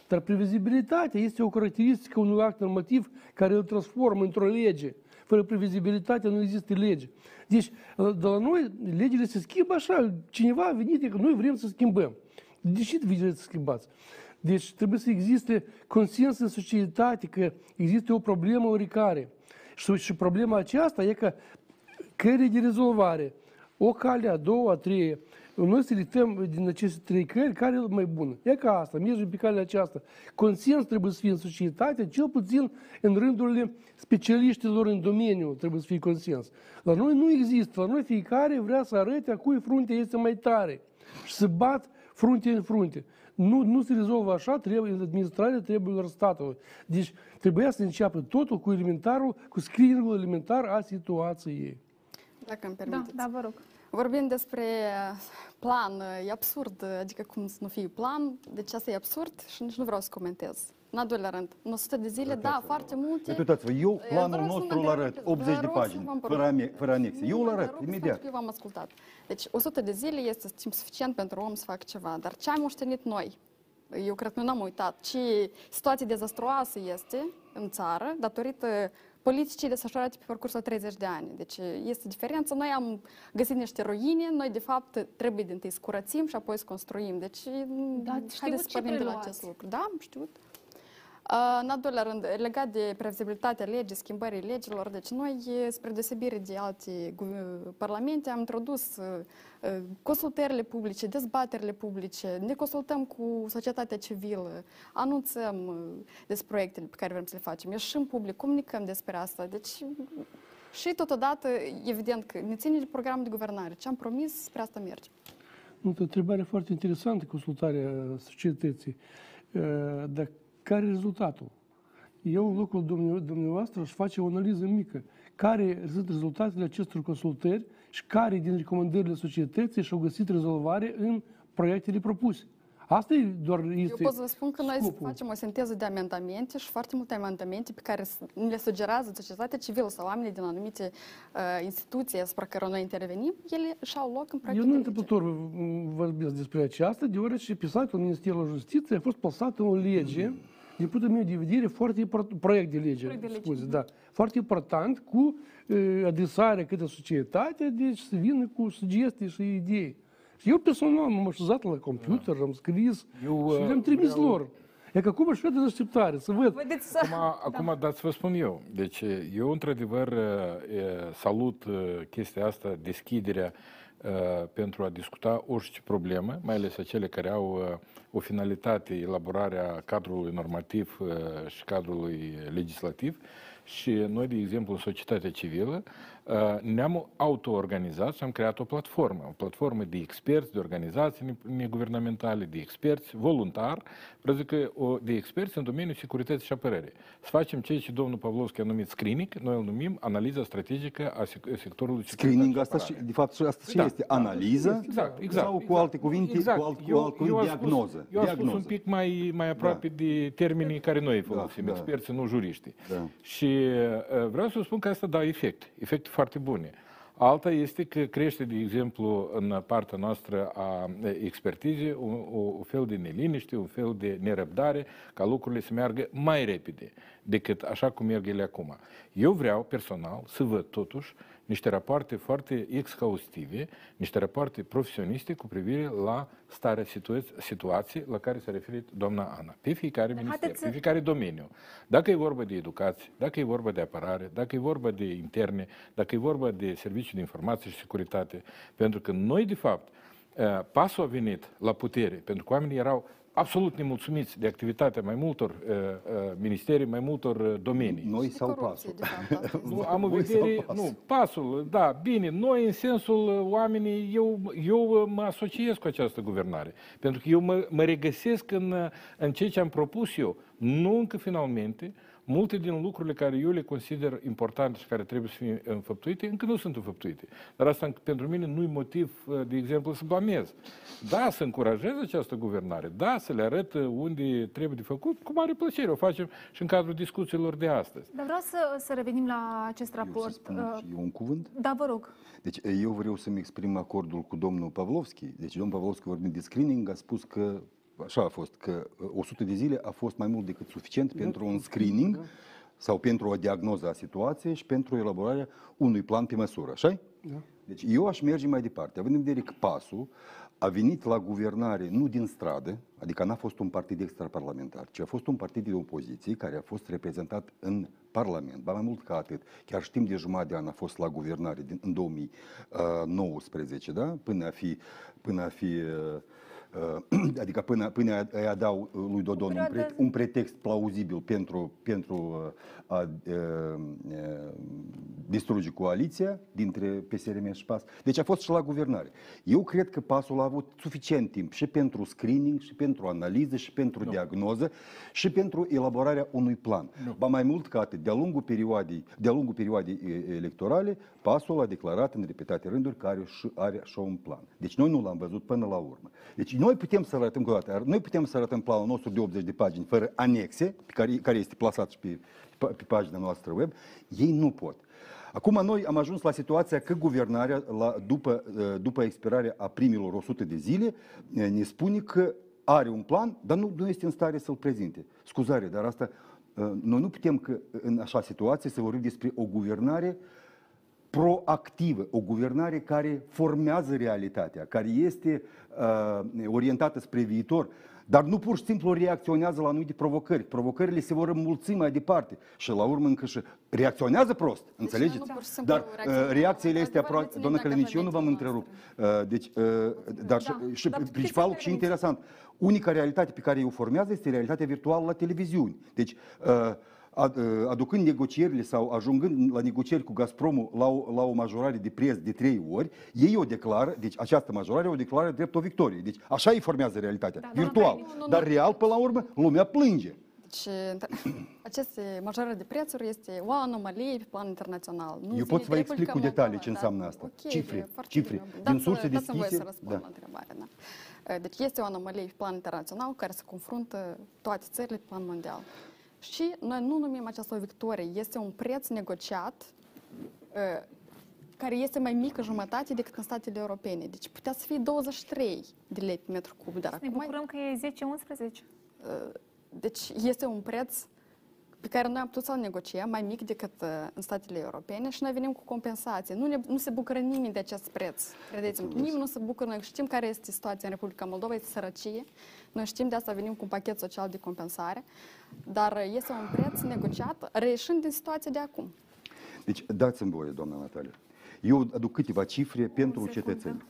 Dar previzibilitatea este o caracteristică unui act normativ care îl transformă într-o lege. Fără previzibilitate nu există lege. Deci, de la noi, legile se schimbă așa. Cineva a venit că noi vrem să schimbăm. De ce vreți să schimbați? Deci trebuie să existe consens în societate că există o problemă oricare. Și, și problema aceasta e că căile de rezolvare, o cale, a doua, a treia, noi selectăm din aceste trei căi care e mai bună. E ca asta, mergem pe calea aceasta. Consens trebuie să fie în societate, cel puțin în rândurile specialiștilor în domeniu trebuie să fie consens. La noi nu există, la noi fiecare vrea să arate a cui fruntea este mai tare și să bat frunte în frunte. Nu, nu se rezolvă așa, trebuie administrarea trebuie statului. Deci trebuia să înceapă totul cu elementarul, cu screening elementar a situației. Dacă îmi permiteți. Da, da, vă rog. Vorbim despre plan, e absurd, adică cum să nu fie plan, deci asta e absurd și nici nu vreau să comentez. În al doilea rând, în 100 de zile, da, foarte multe... Deci, uitați-vă, eu planul Vreau să nostru mă îl arăt, întrerup, 80 vă de rog să pagini, vă fără, ame- fără anexe. Eu îl Nu, arăt, vă rog imediat. Pentru că eu v-am ascultat. Deci 100 de zile este timp suficient pentru om să facă ceva. Dar ce am moștenit noi? Eu cred că nu am uitat. Ce situație dezastruoasă este în țară datorită politicii desfășurate pe parcursul a 30 de ani. Deci este diferența. Noi am găsit niște ruine, noi de fapt trebuie din întâi să curățim și apoi să construim. Deci știut haideți să ce pornim de la preluați. acest lucru. Da, am știut. Uh, În al doilea rând, legat de previzibilitatea legii, schimbării legilor, deci noi, e, spre deosebire de alte gu- parlamente, am introdus uh, uh, consultările publice, dezbaterile publice, ne consultăm cu societatea civilă, anunțăm uh, despre proiectele pe care vrem să le facem, ieșim public, comunicăm despre asta. Deci, și totodată, evident că ne ține de programul de guvernare. Ce am promis, spre asta merge. Nu, o întrebare foarte interesantă, consultarea societății. Uh, Dar care e rezultatul? Eu, în locul dumneavoastră, dumneavoastră aș face o analiză mică. Care sunt rezultatele acestor consultări și care din recomandările societății și-au găsit rezolvare în proiectele propuse? Asta e doar Eu este pot să vă spun că noi scopul. facem o sinteză de amendamente și foarte multe amendamente pe care s- ni le sugerează societatea civilă sau oamenii din anumite uh, instituții asupra care noi intervenim, ele și-au loc în Eu proiectul nu de lege. întâmplător v- vorbesc despre aceasta, deoarece pe site-ul Ministerului Justiției a fost plasată o lege, din punctul meu de vedere, foarte important, proiect de lege, Proiect de lege, scuze, mhm. da, foarte important, cu uh, adresarea către societate, deci să vină cu sugestii și idei. Și eu personal m-am așezat la computer, am scris Eu, și le-am uh, trimis vreau- lor. E că acum aș fi de așteptare, să văd. Vedeți să... Acum, acum dați să vă spun eu. Deci, eu, într-adevăr, e, salut e, chestia asta, deschiderea e, pentru a discuta orice problemă, mai ales acele care au e, o finalitate, elaborarea cadrului normativ e, și cadrului legislativ. Și noi, de exemplu, în societatea civilă, e, ne-am autoorganizat și am creat o platformă, o platformă de experți, de organizații ne- neguvernamentale, de experți, voluntar, vreau că o, de experți în domeniul securității și apărării. Să facem ceea ce domnul Pavlovski a numit screening, noi îl numim analiza strategică a sec- sectorului Screening, securitate asta și și, apărare. de fapt, și asta și Da, este da. analiză Exact, exact. sau cu exact. alte cuvinte, exact. cu alt, cu Eu- alt cuvânt, eu am spus- diagnoză. Eu am spus diagnoză. un pic mai, mai aproape de termenii care noi îi folosim, da. experții, nu juriștii. Da. Și uh, vreau să spun că asta da efect, efecte foarte bune. Alta este că crește, de exemplu, în partea noastră a expertizei un, o, un fel de neliniște, un fel de nerăbdare, ca lucrurile să meargă mai repede decât așa cum merg ele acum. Eu vreau personal să văd totuși niște rapoarte foarte exhaustive, niște rapoarte profesioniste cu privire la starea situa- situației la care s-a referit doamna Ana, pe fiecare minister, haideți să- pe fiecare domeniu. Dacă e vorba de educație, dacă e vorba de apărare, dacă e vorba de interne, dacă e vorba de serviciu de informație și securitate, pentru că noi, de fapt, eh, pasul a venit la putere, pentru că oamenii erau absolut nemulțumiți de activitatea mai multor uh, uh, ministerii, mai multor uh, domenii. Noi Și sau corupție, pasul? de fapt, asta este. Nu, am în Voi sau vedere, pasul? nu, pasul, da, bine, noi în sensul uh, oamenii, eu, eu uh, mă asociez cu această guvernare, pentru că eu mă, mă regăsesc în, uh, în ceea ce am propus eu, nu încă finalmente, multe din lucrurile care eu le consider importante și care trebuie să fie înfăptuite, încă nu sunt înfăptuite. Dar asta pentru mine nu-i motiv, uh, de exemplu, să blamez. Da, să încurajez această guvernare, da, să le arăt uh, unde trebuie de făcut, cu mare plăcere o facem și în cadrul discuțiilor de astăzi. Dar vreau să, să revenim la acest Eu să raport. spun Uh, și eu un cuvânt? Da, vă rog. Deci eu vreau să-mi exprim acordul cu domnul Pavlovski. Deci domnul Pavlovski vorbind de screening a spus că așa a fost, că uh, 100 de zile a fost mai mult decât suficient pentru un screening sau pentru o diagnoză a situației și pentru elaborarea unui plan pe măsură, așa Da. Deci eu aș merge mai departe, având în vedere că pasul a venit la guvernare nu din stradă, adică n-a fost un partid extraparlamentar, ci a fost un partid de opoziție care a fost reprezentat în Parlament. Ba mai mult ca atât, chiar știm de jumătate de an a fost la guvernare din, în 2019, da? Până a fi, până a fi uh, uh, adică până, până i-a dau lui Dodon un, pre, un pretext plauzibil pentru, pentru uh, a uh, uh, distruge coaliția dintre PSRM și PAS. Deci a fost și la guvernare. Eu cred că PASul a avut suficient timp și pentru screening, și pentru analiză, și pentru diagnoză, și pentru elaborarea unui plan. Ba mai mult ca atât, de-a lungul perioadei, de-a lungul perioadei e, electorale, PASul a declarat în repetate rânduri că are și, are și un plan. Deci noi nu l-am văzut până la urmă. Deci noi putem să arătăm, cu noi putem să arătăm planul nostru de 80 de pagini fără anexe, pe care, care este plasat și pe, pe, pe pagina noastră web. Ei nu pot. Acum noi am ajuns la situația că guvernarea, la, după, după expirarea a primilor 100 de zile, ne spune că are un plan, dar nu, nu este în stare să-l prezinte. Scuzare, dar asta, noi nu putem că în așa situație să vorbim despre o guvernare proactivă, o guvernare care formează realitatea, care este uh, orientată spre viitor, dar nu pur și simplu reacționează la anumite provocări. Provocările se vor înmulți mai departe și la urmă încă și reacționează prost, deci înțelegeți? Dar uh, reacțiile este aproape... Doamna Călinici, eu nu v-am întrerupt. Uh, deci, uh, dar da, și, și principalul și interesant, unica realitate pe care o formează este realitatea virtuală la televiziuni. Deci, uh, aducând negocierile sau ajungând la negocieri cu Gazpromul la o, la o majorare de preț de trei ori, ei o declară, deci această majorare o declară drept o victorie. Deci așa îi formează realitatea, da, virtual. Nu, nu, Dar real, până la urmă, lumea plânge. Deci, aceste majorări de prețuri este o anomalie pe plan internațional. Nu Eu pot să vă explic cu detalii ce înseamnă da, asta. Okay, cifre, cifre. Din surse deschise. Dați să răspund da. la întrebare. Da. Deci este o anomalie pe plan internațional cu care se confruntă toate țările pe plan mondial. Și noi nu numim această o victorie, este un preț negociat uh, care este mai mică jumătate decât în statele europene. Deci putea să fie 23 de lei pe metru cub, dar acum... Ne bucurăm că e 10-11. Uh, deci este un preț pe care noi am putut să-l negociem mai mic decât uh, în statele europene și noi venim cu compensație. Nu, ne, nu se bucură nimeni de acest preț. Credeți-mă, nimeni nu se bucură. Noi știm care este situația în Republica Moldova, este sărăcie. Noi știm de asta venim cu un pachet social de compensare, dar este un preț negociat reieșind din situația de acum. Deci dați-mi voie, doamna Natalia. Eu aduc câteva cifre pentru cetățeni.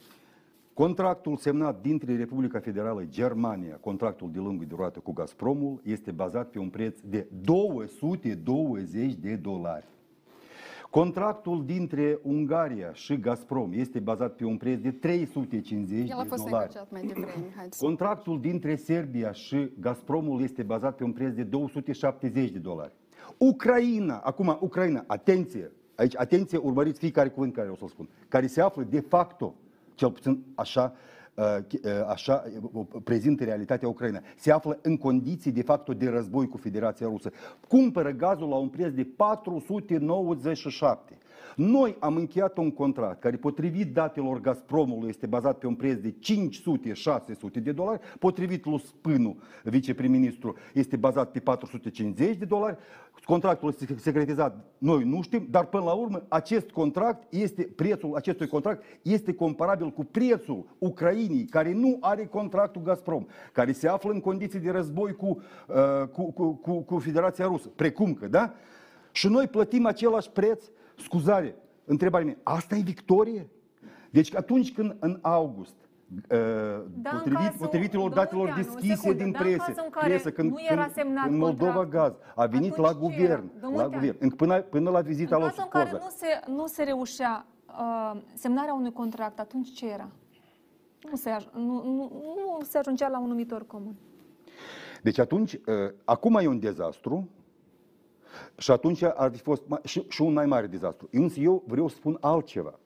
Contractul semnat dintre Republica Federală Germania, contractul de lungă durată cu Gazpromul, este bazat pe un preț de 220 de dolari. Contractul dintre Ungaria și Gazprom este bazat pe un preț de 350 El a fost de dolari. mai devreme. Contractul dintre Serbia și Gazpromul este bazat pe un preț de 270 de dolari. Ucraina, acum Ucraina, atenție, aici atenție, urmăriți fiecare cuvânt care o să-l spun, care se află de facto cel puțin așa, uh, uh, așa uh, prezintă realitatea Ucraina. Se află în condiții de fapt de război cu Federația Rusă. Cumpără gazul la un preț de 497. Noi am încheiat un contract care, potrivit datelor Gazpromului, este bazat pe un preț de 500-600 de dolari, potrivit lui Spânu, viceprim-ministru, este bazat pe 450 de dolari. Contractul este secretizat, noi nu știm, dar până la urmă acest contract este, prețul acestui contract este comparabil cu prețul Ucrainei, care nu are contractul Gazprom, care se află în condiții de război cu, uh, cu, cu, cu, cu Federația Rusă, precum că, da? Și noi plătim același preț Scuzare, întrebarea mea, asta e victorie? Deci atunci când în august uh, da, potrivit, cazul, potrivitilor datelor deschise secundă, din da, presă, în presă când, nu era semnat când Moldova contract, Gaz a venit la guvern, la guvern până, până la vizita lui În cazul în care nu se, nu se reușea uh, semnarea unui contract, atunci ce era? Nu se, nu, nu, nu se ajungea la un numitor comun. Deci atunci, uh, acum e un dezastru, și atunci ar fi fost și, și un mai mare dezastru. Însă eu vreau să spun altceva.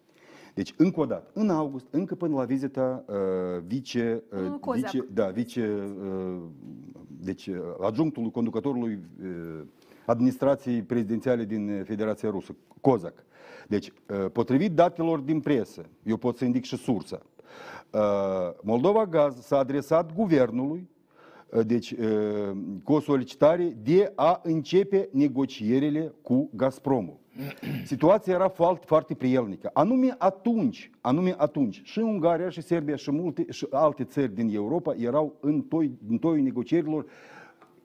Deci, încă o dată, în august, încă până la vizita uh, vice, uh, vice, da, vice, uh, deci, uh, adjunctul conducătorului uh, administrației prezidențiale din Federația Rusă, Cozac. Deci, uh, potrivit datelor din presă, eu pot să indic și sursa, uh, Moldova Gaz s-a adresat guvernului Uh, deci, uh, cu o solicitare de a începe negocierile cu Gazpromul. Situația era foarte, foarte prielnică. Anume atunci, anume atunci, și Ungaria, și Serbia, și multe și alte țări din Europa erau în toi, în toi negocierilor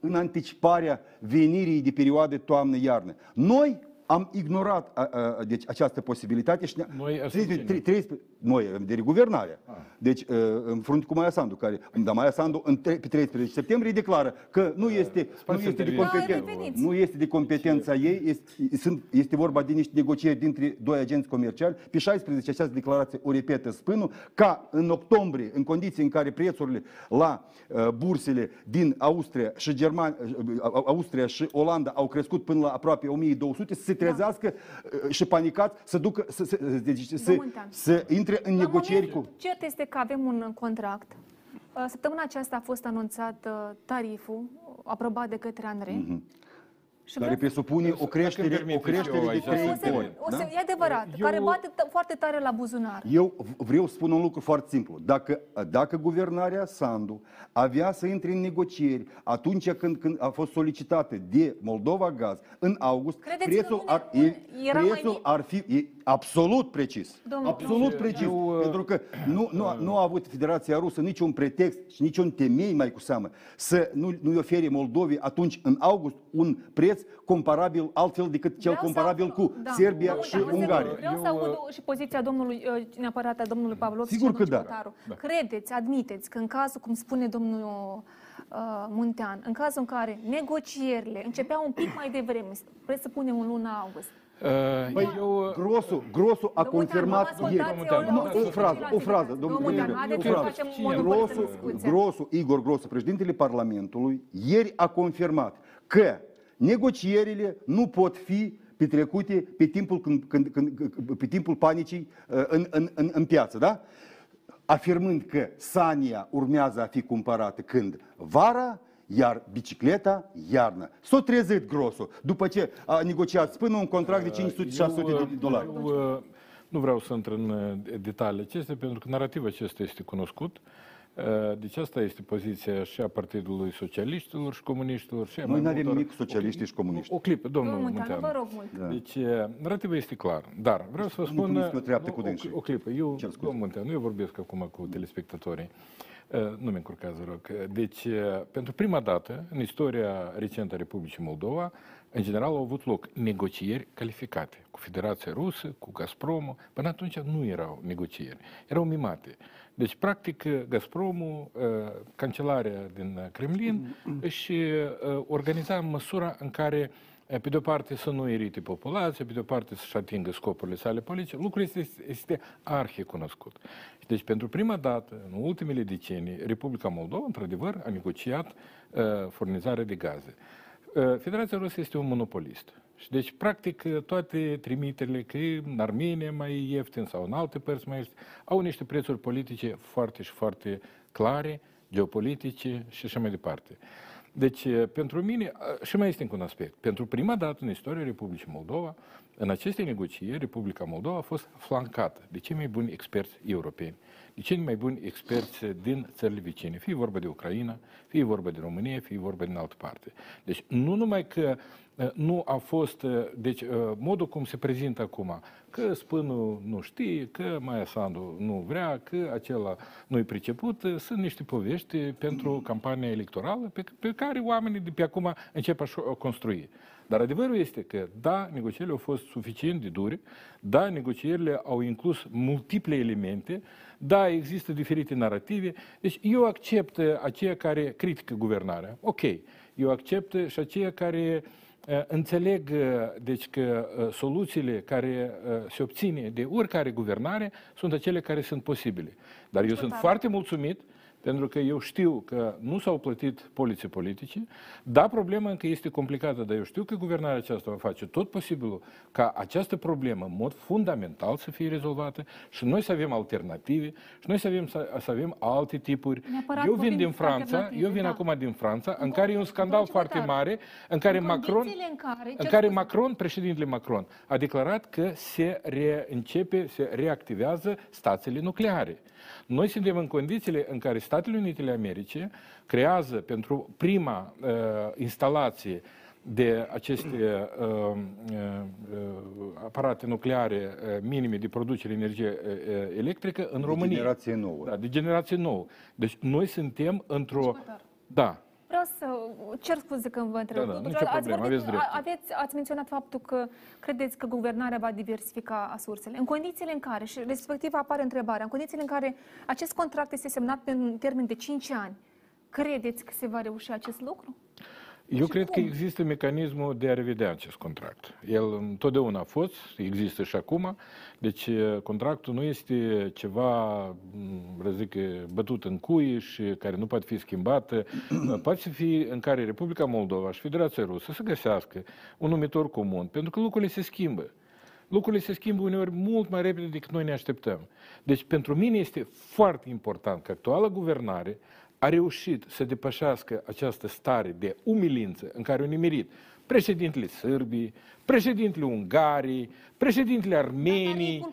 în anticiparea venirii de perioade toamnă-iarnă. Noi am ignorat a, a, deci, această posibilitate și noi, 13, 13, noi, de guvernare. Ah. Deci, în frunte cu Maia Sandu, care, dar Maia Sandu în, pe 13 septembrie declară că nu este, nu este, de, competență, nu este de competența ei, este, sunt, este vorba de niște negocieri dintre doi agenți comerciali. Pe 16 această declarație o repetă Spânul, ca în octombrie, în condiții în care prețurile la uh, bursele din Austria și Germania, uh, Austria și Olanda au crescut până la aproape 1200, să se trezească da. și panicați, să ducă, să, să, deci, să, să intre în negocieri cu... Cert este că avem un contract Săptămâna aceasta a fost anunțat tariful aprobat de către Andrei. Mm-hmm. Și care presupune o creștere, o creștere de 3 ori. O să, da? E adevărat, eu, care bate t- foarte tare la buzunar. Eu vreau să spun un lucru foarte simplu. Dacă, dacă guvernarea Sandu avea să intre în negocieri atunci când, când a fost solicitată de Moldova Gaz în august, Credeți prețul, ar, e, prețul ar fi e, absolut precis. Domnul, absolut precis. Eu, pentru că nu, nu, uh, nu a avut Federația Rusă niciun pretext și niciun temei mai cu seamă să nu, nu-i ofere Moldovei atunci în august un preț comparabil altfel decât cel vreau comparabil să, cu da, Serbia și Ungaria. Vreau să aud și poziția domnului, uh, neapărat a domnului Pavlov Sigur și că da. da. Credeți, admiteți că în cazul, cum spune domnul uh, Muntean, în cazul în care negocierile începeau un pic mai devreme, să punem în luna august, Uh, Băi, eu... Grosu, Grosu a confirmat ieri. O frază, o frază, domnul Grosu, Grosu, Igor Grosu, președintele Parlamentului, ieri a confirmat că negocierile nu pot fi petrecute pe timpul, când, când, când, pe timpul panicii în, în, în, în piață, da? Afirmând că Sania urmează a fi cumpărată când? Vara, iar bicicleta iarnă. S-a trezit grosul după ce a negociat până un contract de 500-600 de dolari. Eu, nu vreau să intru în detalii acestea, pentru că narativul acesta este cunoscut. Deci asta este poziția și a Partidului Socialiștilor și Comuniștilor. Și a Noi nu avem nimic socialiști și comuniști. O, o clipă, domnul Munteanu. vă rog mult. Da. Deci, narativul este clar. Dar vreau să vă spun... Nu o treaptă cu o, o clipă. Eu, domnul Munteanu, eu vorbesc acum cu telespectatorii. Nu mi încurcați, rog. Deci, pentru prima dată în istoria recentă a Republicii Moldova, în general au avut loc negocieri calificate cu Federația Rusă, cu Gazpromul. Până atunci nu erau negocieri, erau mimate. Deci, practic, Gazpromul, cancelarea din Kremlin, își organiza măsura în care pe de o parte să nu irite populația, pe de o parte să-și atingă scopurile sale politice, lucrul este, este arhi cunoscut. Deci, pentru prima dată, în ultimele decenii, Republica Moldova, într-adevăr, a negociat uh, furnizarea de gaze. Uh, Federația Rusă este un monopolist. Și deci, practic, toate trimiterile, că în Armenia mai ieftin sau în alte părți mai ieftin, au niște prețuri politice foarte și foarte clare, geopolitice și așa mai departe. Deci, pentru mine, și mai este încă un aspect. Pentru prima dată în istoria Republicii Moldova, în aceste negocieri, Republica Moldova a fost flancată de cei mai buni experți europeni, de cei mai buni experți din țările vicine, fie vorba de Ucraina, fie vorba de România, fie vorba din altă parte. Deci, nu numai că nu a fost, deci modul cum se prezintă acum, că spânul nu știe, că Maia Sandu nu vrea, că acela nu-i priceput, sunt niște povești pentru campania electorală pe, pe care oamenii de pe acum încep a construi. Dar adevărul este că, da, negocierile au fost suficient de dure, da, negocierile au inclus multiple elemente, da, există diferite narrative, deci eu accept aceia care critică guvernarea, ok, eu accept și aceia care uh, Înțeleg deci că soluțiile care se obține de oricare guvernare sunt acele care sunt posibile. Dar eu sunt foarte mulțumit pentru că eu știu că nu s-au plătit poliții politice. Da, problema încă este complicată, dar eu știu că guvernarea aceasta va face tot posibilul ca această problemă, în mod fundamental, să fie rezolvată și noi să avem alternative și noi să avem, să, să avem alte tipuri. Neapărat eu vin din Franța, eu vin da. acum din Franța, în care e un scandal foarte mare, în care în Macron, în care, în care Macron, președintele Macron, a declarat că se reîncepe, se reactivează stațiile nucleare. Noi suntem în condițiile în care Statele Unite ale Americii creează pentru prima uh, instalație de aceste uh, uh, uh, aparate nucleare uh, minime de producere energie uh, electrică în de România. De generație nouă. Da, de generație nouă. Deci noi suntem într-o... Da, Vreau să cer scuze că vă întreb. Da, da, nicio ați, problemă, vorbit, aveți, aveți ați menționat faptul că credeți că guvernarea va diversifica sursele. În condițiile în care, și respectiv apare întrebarea, în condițiile în care acest contract este semnat pe un termen de 5 ani, credeți că se va reuși acest lucru? Eu cred cum? că există mecanismul de a revedea acest contract. El întotdeauna a fost, există și acum. Deci contractul nu este ceva, zic, bătut în cui și care nu poate fi schimbat. poate fi în care Republica Moldova și Federația Rusă să găsească un numitor comun, pentru că lucrurile se schimbă. lucrurile se schimbă uneori mult mai repede decât noi ne așteptăm. Deci pentru mine este foarte important că actuala guvernare a reușit să depășească această stare de umilință în care au nimerit președintele Sârbii, președintele Ungarii, președintele Armenii,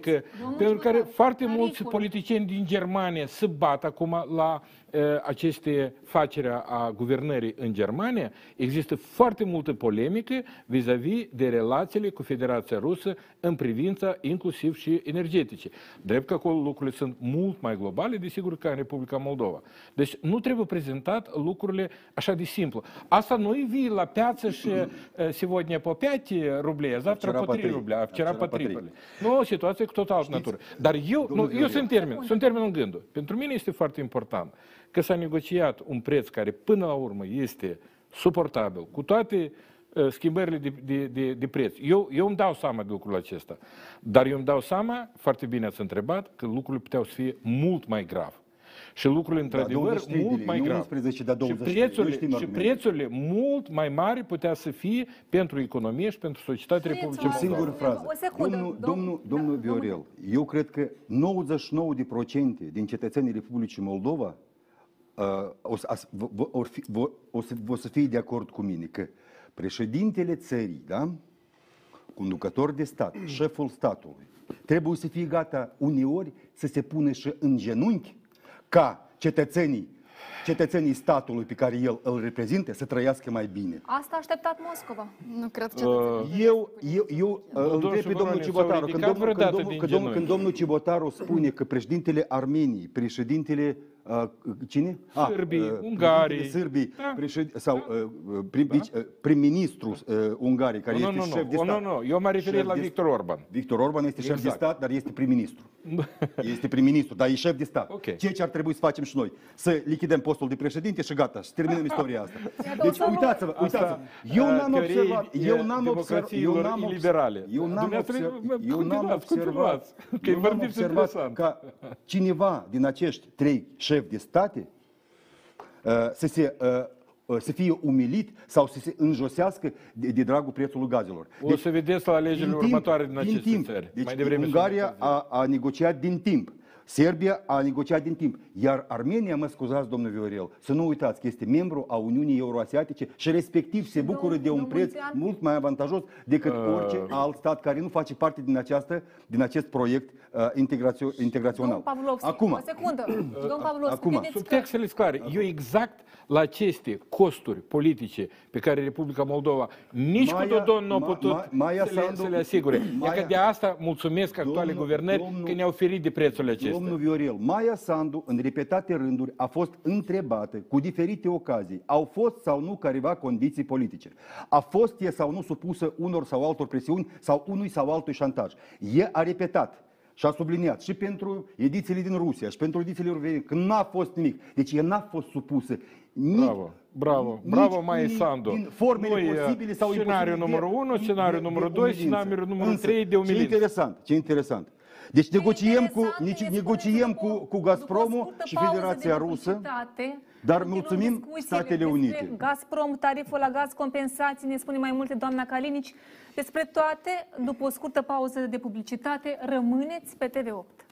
că, pentru care foarte mulți politicieni din Germania se bat acum la uh, aceste faceri a guvernării în Germania. Există foarte multă polemică vis-a-vis de relațiile cu Federația Rusă în privința inclusiv și energetice. Drept că acolo lucrurile sunt mult mai globale, desigur, ca în Republica Moldova. Deci nu trebuie prezentat lucrurile așa de simplu. Asta nu vii la piață și uh, сегодня по 5 рублей, а завтра по 3 rubля, a vчера по 3 rubля. Nu, o situație cu total altă natură. Dar eu, nu, eu sunt termin, sunt termin în gândul. Pentru mine este foarte important că s-a negociat un preț care până la urmă este suportabil, cu toate uh, schimbările de, de, de, de preț. Eu, eu îmi dau seama de lucrul acesta. Dar eu îmi dau seama, foarte bine ați întrebat, că lucrurile puteau să fie mult mai grav. Și lucrurile, într-adevăr, da, mult mai grav. 11, da, 20, și, prețurile, și prețurile mult mai mari putea să fie pentru economie și pentru societatea Republicii O singură frază. O secundă, domnul, domnul, domnul da, Viorel, eu cred că 99% din cetățenii Republicii Moldova uh, o, să, o, fi, o, să, o să fie de acord cu mine că președintele țării, da? conducător de stat, șeful statului, trebuie să fie gata uneori să se pună și în genunchi ca cetățenii cetățenii statului pe care el îl reprezintă să trăiască mai bine. Asta a așteptat Moscova. Nu cred că uh, Eu, eu, eu îl întreb pe domnul Cibotaru. Când domnul, când, domnul, când, domnul, când domnul Cibotaru spune că președintele Armeniei, președintele cine? Sârbii, ah, Ungarii. Sârbii, da. președ... sau da. prim, da? prim-ministru uh, Ungarii, care nu, este nu, șef de stat. Nu, nu, eu mă refer la Victor Orban. Victor Orban este exact. șef de exact. stat, dar este prim-ministru. este prim-ministru, dar e șef de stat. Okay. Ceea ce ar trebui să facem și noi, să lichidăm postul de președinte și gata, și terminăm istoria asta. Deci uitați-vă, uitați-vă. Eu n-am observat, eu n-am observat, eu n-am observat, eu n-am observat, eu n-am observat, eu n-am observat ca cineva din acești trei șefi de state Uh, să, se, uh, uh, să fie umilit sau să se înjosească de, de dragul prețului gazelor. O deci, să vedeți la alegerile următoare din aceste timp, țări. Deci Mai devreme Ungaria a, a negociat din timp. Serbia a negociat din timp. Iar Armenia, mă scuzați, domnul Viorel, să nu uitați că este membru a Uniunii Euroasiatice și respectiv se bucură de un preț mult mai avantajos decât uh... orice alt stat care nu face parte din, această, din acest proiect uh, integrațio- integrațional. Acum, o secundă. Domnul Pavlovski, Acum, subtextele clare. Eu exact la aceste costuri politice pe care Republica Moldova nici Maia, cu Dodon nu a putut ma, Maia să, le, Sandu, să le asigure. Maia, că de asta mulțumesc actuale guvernări domnul, că ne-au oferit de prețurile acestea. Domnul Viorel, Maia Sandu în repetate rânduri a fost întrebată cu diferite ocazii. Au fost sau nu careva condiții politice? A fost e sau nu supusă unor sau altor presiuni sau unui sau altui șantaj? E a repetat și a subliniat și pentru edițiile din Rusia și pentru edițiile europene că n-a fost nimic. Deci ea n-a fost supusă Bravo, bravo, bravo mai Sandu. Din formele Noi, posibile sau Scenariul numărul 1, scenariul numărul 2, scenariul numărul 3 de umilință. Ce interesant, ce interesant. Deci negociem cu, negociem cu, cu Gazpromul și Federația Rusă, dar mulțumim Statele Unite. Gazprom, tariful la gaz, compensații, ne spune mai multe doamna Calinici. Despre toate, după o scurtă pauză de publicitate, rămâneți pe TV8.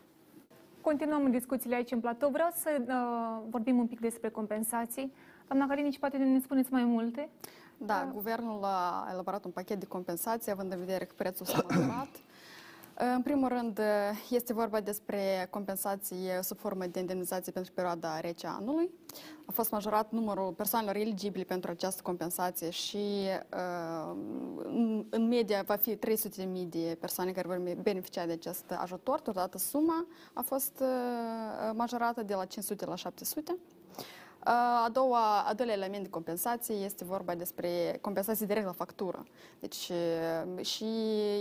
Continuăm discuțiile aici în platou. Vreau să uh, vorbim un pic despre compensații. Doamna Calinici, poate ne spuneți mai multe? Da, uh. guvernul a elaborat un pachet de compensații, având în vedere că prețul s-a majorat. În primul rând, este vorba despre compensații sub formă de indemnizație pentru perioada rece anului. A fost majorat numărul persoanelor eligibile pentru această compensație și în media va fi 300.000 de persoane care vor beneficia de acest ajutor. Totodată suma a fost majorată de la 500 la 700. A doua, a doilea element de compensație este vorba despre compensații direct la factură. Deci și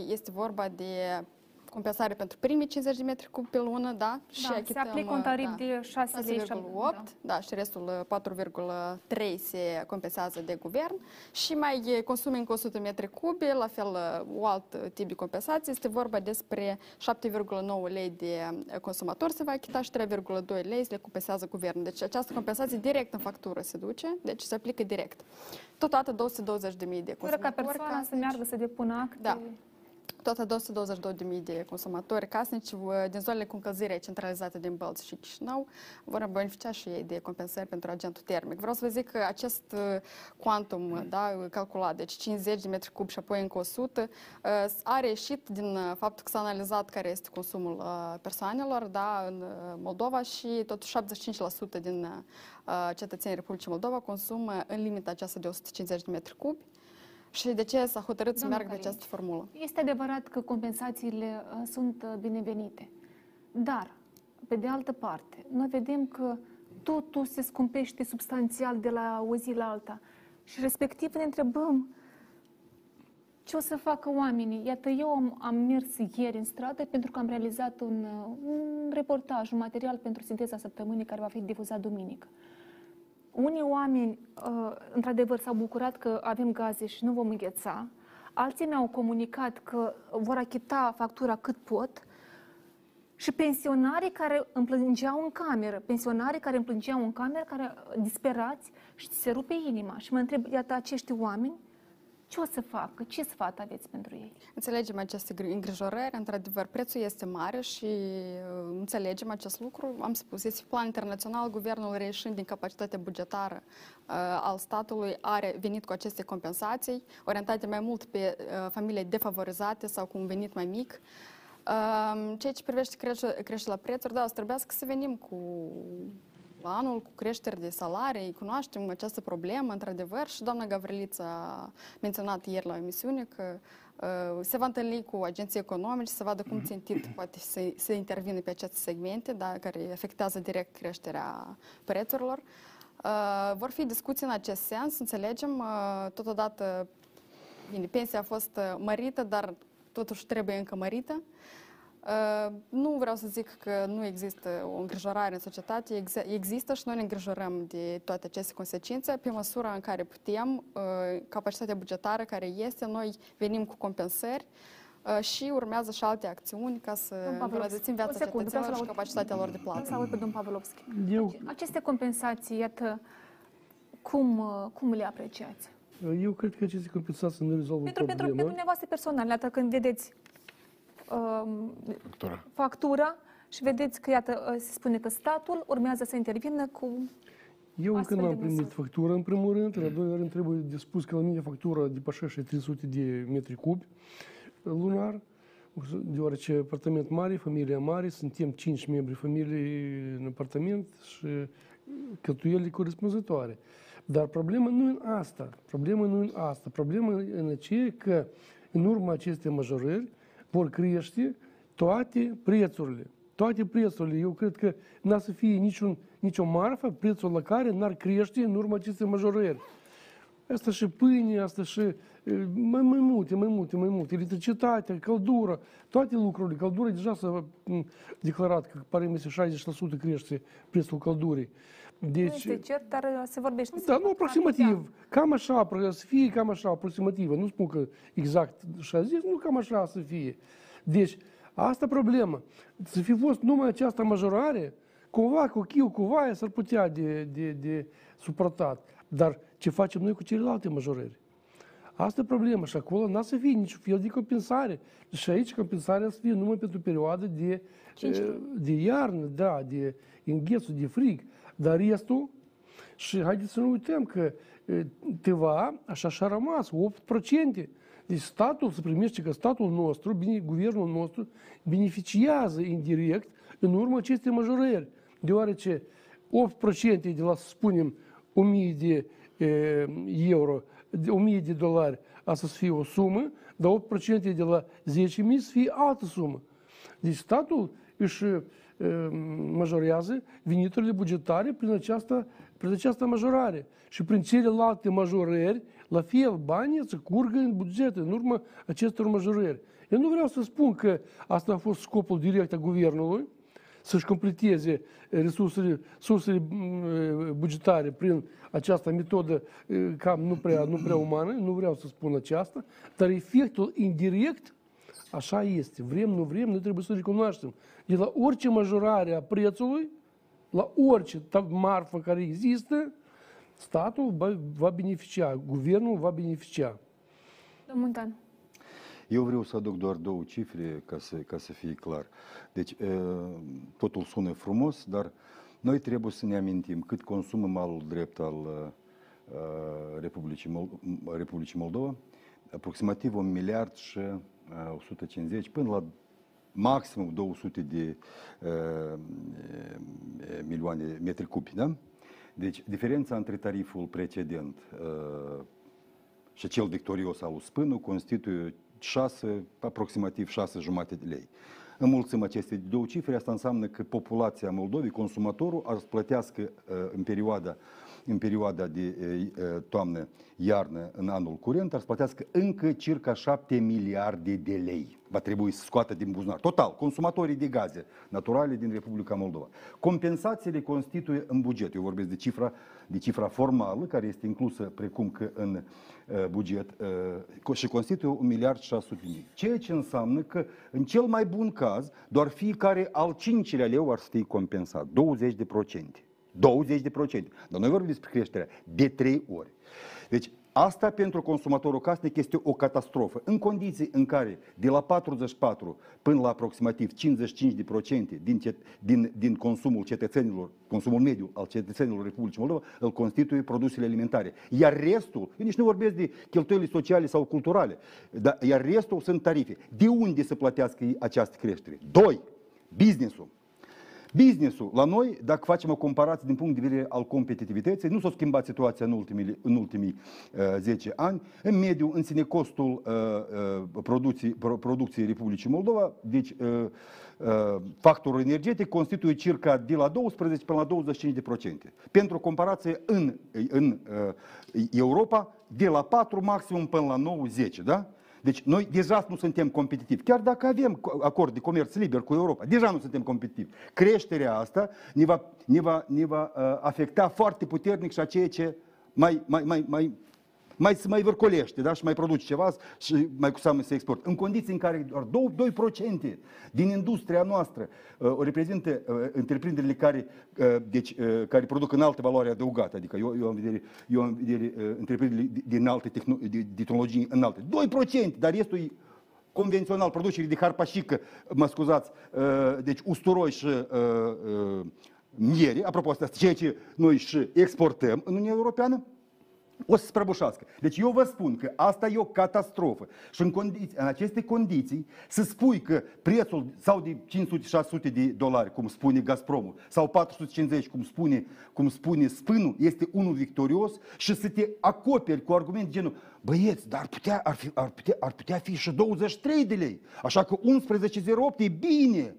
este vorba de compensare pentru primii 50 de metri cub pe lună, da? Și da, se aplică un tarif da, de 6 lei da. da, și restul 4,3 se compensează de guvern și mai consumă încă 100 metri cubi, la fel un alt tip de compensație, este vorba despre 7,9 lei de consumator se va achita și 3,2 lei se le compensează guvernul. Deci această compensație direct în factură se duce, deci se aplică direct. Totodată 220.000 de consumatori. Fără ca persoana să meargă să depună acte. Da. Toate 222.000 de consumatori casnici din zonele cu încălzire centralizate din Bălți și Chișinău vor beneficia și ei de compensări pentru agentul termic. Vreau să vă zic că acest uh, quantum da, calculat, deci 50 de metri cub și apoi încă 100, uh, a reieșit din uh, faptul că s-a analizat care este consumul persoanelor da, în Moldova și totuși 75% din cetățenii Republicii Moldova consumă în limita aceasta de 150 de metri cubi. Și de ce s-a hotărât să meargă pe această formulă? Este adevărat că compensațiile uh, sunt uh, binevenite, dar, pe de altă parte, noi vedem că totul se scumpește substanțial de la o zi la alta și respectiv ne întrebăm ce o să facă oamenii. Iată, eu am, am mers ieri în stradă pentru că am realizat un, uh, un reportaj, un material pentru sinteza săptămânii care va fi difuzat duminică. Unii oameni, uh, într-adevăr, s-au bucurat că avem gaze și nu vom îngheța. Alții mi-au comunicat că vor achita factura cât pot. Și pensionarii care îmi plângeau în cameră, pensionarii care îmi plângeau în cameră, care disperați și se rupe inima. Și mă întreb, iată, acești oameni ce o să facă? Ce sfat aveți pentru ei? Înțelegem aceste îngrijorări. Într-adevăr, prețul este mare și uh, înțelegem acest lucru. Am spus, este plan internațional, guvernul reieșind din capacitatea bugetară uh, al statului are venit cu aceste compensații, orientate mai mult pe uh, familii defavorizate sau cu un venit mai mic. Uh, ceea ce privește creșterea prețuri, da, o să trebuiască să venim cu anul cu creșteri de salarii, cunoaștem această problemă, într-adevăr, și doamna Gavrilița a menționat ieri la o emisiune că uh, se va întâlni cu agenții economici să vadă cum țintit poate să, să intervină pe aceste segmente da, care afectează direct creșterea prețurilor. Uh, vor fi discuții în acest sens, înțelegem, uh, totodată bine, pensia a fost uh, mărită, dar totuși trebuie încă mărită. Uh, Uh, nu vreau să zic că nu există o îngrijorare în societate, există și noi ne îngrijorăm de toate aceste consecințe pe măsura în care putem, uh, capacitatea bugetară care este, noi venim cu compensări uh, și urmează și alte acțiuni ca să îmbunătățim viața cetățenilor și capacitatea lor de plată. Să pe domnul Pavlovski. Eu... Aceste compensații, iată, cum, cum le apreciați? Eu cred că aceste compensații nu rezolvă pentru, problema. Pentru, pentru dumneavoastră personal, iată, când vedeți factura. factura și vedeți că, iată, ă, se spune că statul urmează să intervină cu eu încă n-am primit factură, în primul rând. În al doilea rând, trebuie de spus că la mine factura depășește 300 de metri cubi lunar, deoarece apartament mare, familia mare, suntem 5 membri familiei în apartament și cheltuielile corespunzătoare. Dar problema nu în asta. Problema nu în asta. Problema în aceea că în urma acestei majorări, vor crește toate prețurile. Toate prețurile. Eu cred că n-ar să fie niciun, nicio marfă, prețul la care n-ar crește în urma acestei majorări. Asta și pâine, asta și mai, mai multe, mai multe, mai multe. Electricitate, căldură, toate lucrurile. Căldura deja s-a declarat că pare mi 60% crește prețul căldurii. Deci, nu este cert, dar se vorbește. Da, nu, aproximativ. Cam așa, să fie cam așa, aproximativ. Nu spun că exact 60, nu cam așa să fie. Deci, asta problemă. Să fi fost numai această majorare, cumva cu chiu, cu vaia s-ar putea de, de, de suportat. Dar ce facem noi cu celelalte majorări? Asta e problema și acolo n-a să fie niciun fel de compensare. Și aici compensarea să fie numai pentru perioadă de, de iarnă, da, de înghețul, de frig. Dar restul, și haideți să nu uităm că TVA așa și-a rămas, 8%. Deci statul se primește că statul nostru, bine, guvernul nostru, beneficiază indirect în urma acestei majorări. Deoarece 8% de la, să spunem, 1000 de e, euro, 1000 de dolari, asta să fie o sumă, dar 8% de la 10.000 să fie altă sumă. Deci statul își majorează veniturile bugetare prin această, prin această majorare. Și prin celelalte majorări, la fel, banii să curgă în buget în urma acestor majorări. Eu nu vreau să spun că asta a fost scopul direct a guvernului, să-și completeze resursele, resursele bugetare prin această metodă cam nu prea, nu prea umană, nu vreau să spun aceasta, dar efectul indirect Așa este. Vrem, nu vrem, noi trebuie să recunoaștem. De la orice majorare a prețului, la orice marfă care există, statul va beneficia, guvernul va beneficia. Domnul Dan. Eu vreau să aduc doar două cifre ca să, ca să fie clar. Deci, totul sună frumos, dar noi trebuie să ne amintim cât consumă malul drept al Republicii, Mol- Republicii Moldova, aproximativ un miliard și 150 până la maximum 200 de uh, milioane metri cubi, da? Deci, diferența între tariful precedent uh, și cel victorios al Spânul constituie 6, aproximativ 6 jumate de lei. Înmulțim aceste două cifre, asta înseamnă că populația Moldovei, consumatorul, ar plătească uh, în perioada în perioada de toamnă-iarnă în anul curent, ar să plătească încă circa 7 miliarde de lei. Va trebui să scoată din buzunar. Total, consumatorii de gaze naturale din Republica Moldova. Compensațiile constituie în buget. Eu vorbesc de cifra, de cifra formală, care este inclusă precum că în uh, buget uh, și constituie 1 miliard 600 de mii. Ceea ce înseamnă că, în cel mai bun caz, doar fiecare al cincilea leu ar să fie compensat. 20 de procente. 20%. Dar noi vorbim despre creșterea de 3 ori. Deci asta pentru consumatorul casnic este o catastrofă. În condiții în care de la 44 până la aproximativ 55% din, cet, din, din consumul cetățenilor, consumul mediu al cetățenilor Republicii Moldova, îl constituie produsele alimentare. Iar restul, eu nici nu vorbesc de cheltuieli sociale sau culturale, dar, iar restul sunt tarife. De unde să plătească această creștere? Doi, businessul. Businessul, la noi, dacă facem o comparație din punct de vedere al competitivității, nu s-a schimbat situația în ultimii, în ultimii uh, 10 ani. În mediu, în sine, costul uh, uh, producției, producției Republicii Moldova, deci uh, uh, factorul energetic constituie circa de la 12 până la 25%. Pentru comparație, în, în uh, Europa, de la 4 maximum până la 9-10, da? Deci noi deja nu suntem competitivi. Chiar dacă avem acord de comerț liber cu Europa, deja nu suntem competitivi. Creșterea asta ne va, ne va, ne va uh, afecta foarte puternic și a ceea ce mai, mai, mai, mai mai se mai vârcolește da? și mai produce ceva și mai cu seamă să export. În condiții în care doar 2%, din industria noastră uh, o reprezintă uh, întreprinderile care, uh, deci, uh, care produc în altă valoare adăugată, adică eu, eu am vedere, eu am vedere uh, întreprinderile din alte tehno- de, de tehnologii înalte. 2%, dar restul e convențional, producerii de harpașică, mă scuzați, uh, deci usturoi și uh, uh, miere, apropo asta, ceea ce noi și exportăm în Uniunea Europeană, o să se prăbușească. Deci eu vă spun că asta e o catastrofă. Și în, condiții, în aceste condiții să spui că prețul sau de 500-600 de dolari, cum spune Gazpromul, sau 450, cum spune, cum spune Spânul, este unul victorios și să te acoperi cu argument genul băieți, dar ar putea, ar, fi, ar, putea, ar putea fi și 23 de lei. Așa că 11,08 e bine.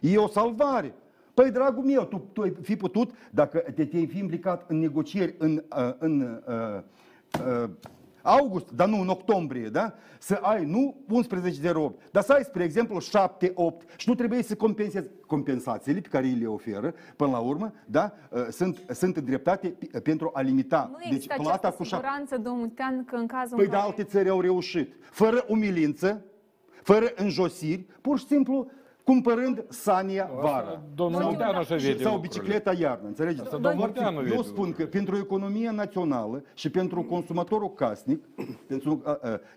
E o salvare. Păi, dragul meu, tu, tu ai fi putut, dacă te, te-ai fi implicat în negocieri în, uh, în uh, uh, august, dar nu în octombrie, da? Să ai nu 11,08, dar să ai, spre exemplu, 7, 8 și nu trebuie să compensezi compensațiile pe care îi le oferă, până la urmă, da? Uh, sunt, sunt îndreptate pentru a limita. Nu deci, plata cu siguranță, domnul Tean, că în cazul Păi, în care... alte țări au reușit. Fără umilință, fără înjosiri, pur și simplu cumpărând Sania vara. Domnul Munteanu să vede Sau bicicleta iarnă, înțelegeți? Eu spun că pentru economia națională și pentru consumatorul casnic, pentru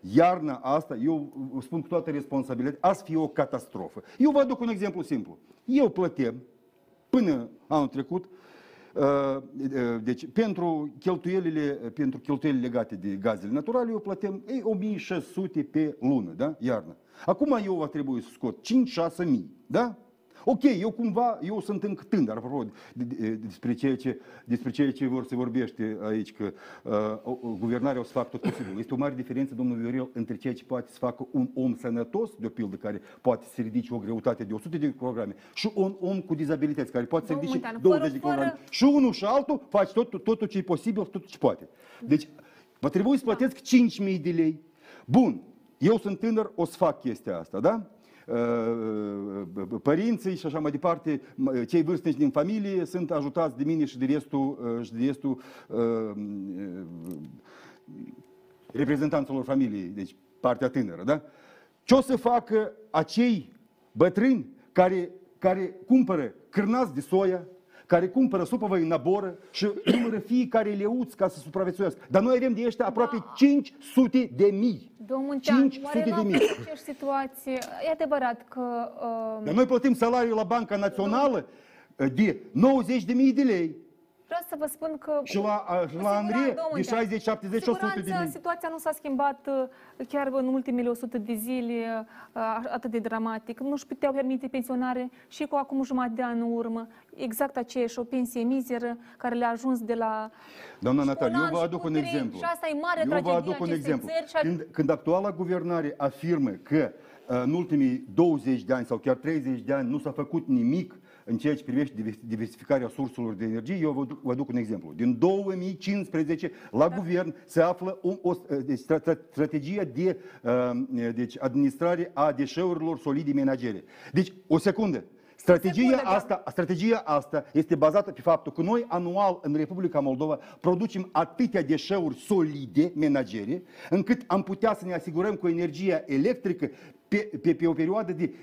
iarna asta, eu spun cu toată responsabilitatea, asta fi o catastrofă. Eu vă aduc un exemplu simplu. Eu plătem până anul trecut deci pentru cheltuielile, pentru cheltuielile legate de gazele naturale, eu plătem ei, 1600 pe lună, da? Iarnă. Acum eu va trebui să scot 5-6 mii, da? Ok, eu cumva, eu sunt încă tânăr, apropo de, de, despre, ceea ce, despre ceea ce vor se vorbește aici, că uh, guvernarea o să facă tot posibil. Este o mare diferență, domnul Viorel, între ceea ce poate să facă un om sănătos, de o pildă, care poate să ridice o greutate de 100 de kilograme, și un om cu dizabilități, care poate să ridice 20 de kilograme. Și unul și altul face tot, totul ce e posibil, tot ce poate. Deci, va trebui să plătesc 5.000 de lei. Bun, eu sunt tânăr, o să fac chestia asta, da? Uh, părinții și așa mai departe, cei vârstnici din familie sunt ajutați de mine și de restul, uh, și de restul uh, reprezentanților familiei, deci partea tânără, da? Ce o să facă acei bătrâni care, care cumpără cârnați de soia, care cumpără supă în naboră și numără fiecare leuț ca să supraviețuiască. Dar noi avem de ăștia aproape da. 500 de mii. Domnul 500 de mii. situație, e adevărat că... Uh... Dar noi plătim salariul la Banca Națională de 90 de mii de lei. Vreau să vă spun că... Și la, la Andrei de 60, 70, 100 de mii. situația nu s-a schimbat uh, chiar în ultimele 100 de zile uh, atât de dramatic. Nu își puteau permite pensionare și cu acum jumătate de an în urmă exact aceeași o pensie mizeră care le-a ajuns de la... Doamna Natalie, eu vă aduc un exemplu. Și asta e mare eu vă aduc un exemplu. Țări, când, când actuala guvernare afirmă că uh, în ultimii 20 de ani sau chiar 30 de ani nu s-a făcut nimic în ceea ce privește diversificarea surselor de energie, eu vă duc, vă duc un exemplu. Din 2015 la da. guvern se află o, o deci, strategia de deci, administrare a deșeurilor solide menagere. Deci, o secundă. Strategia asta, strategia asta este bazată pe faptul că noi anual în Republica Moldova producem atâtea deșeuri solide menagere, încât am putea să ne asigurăm cu energia electrică pe, pe, pe o perioadă de 10-12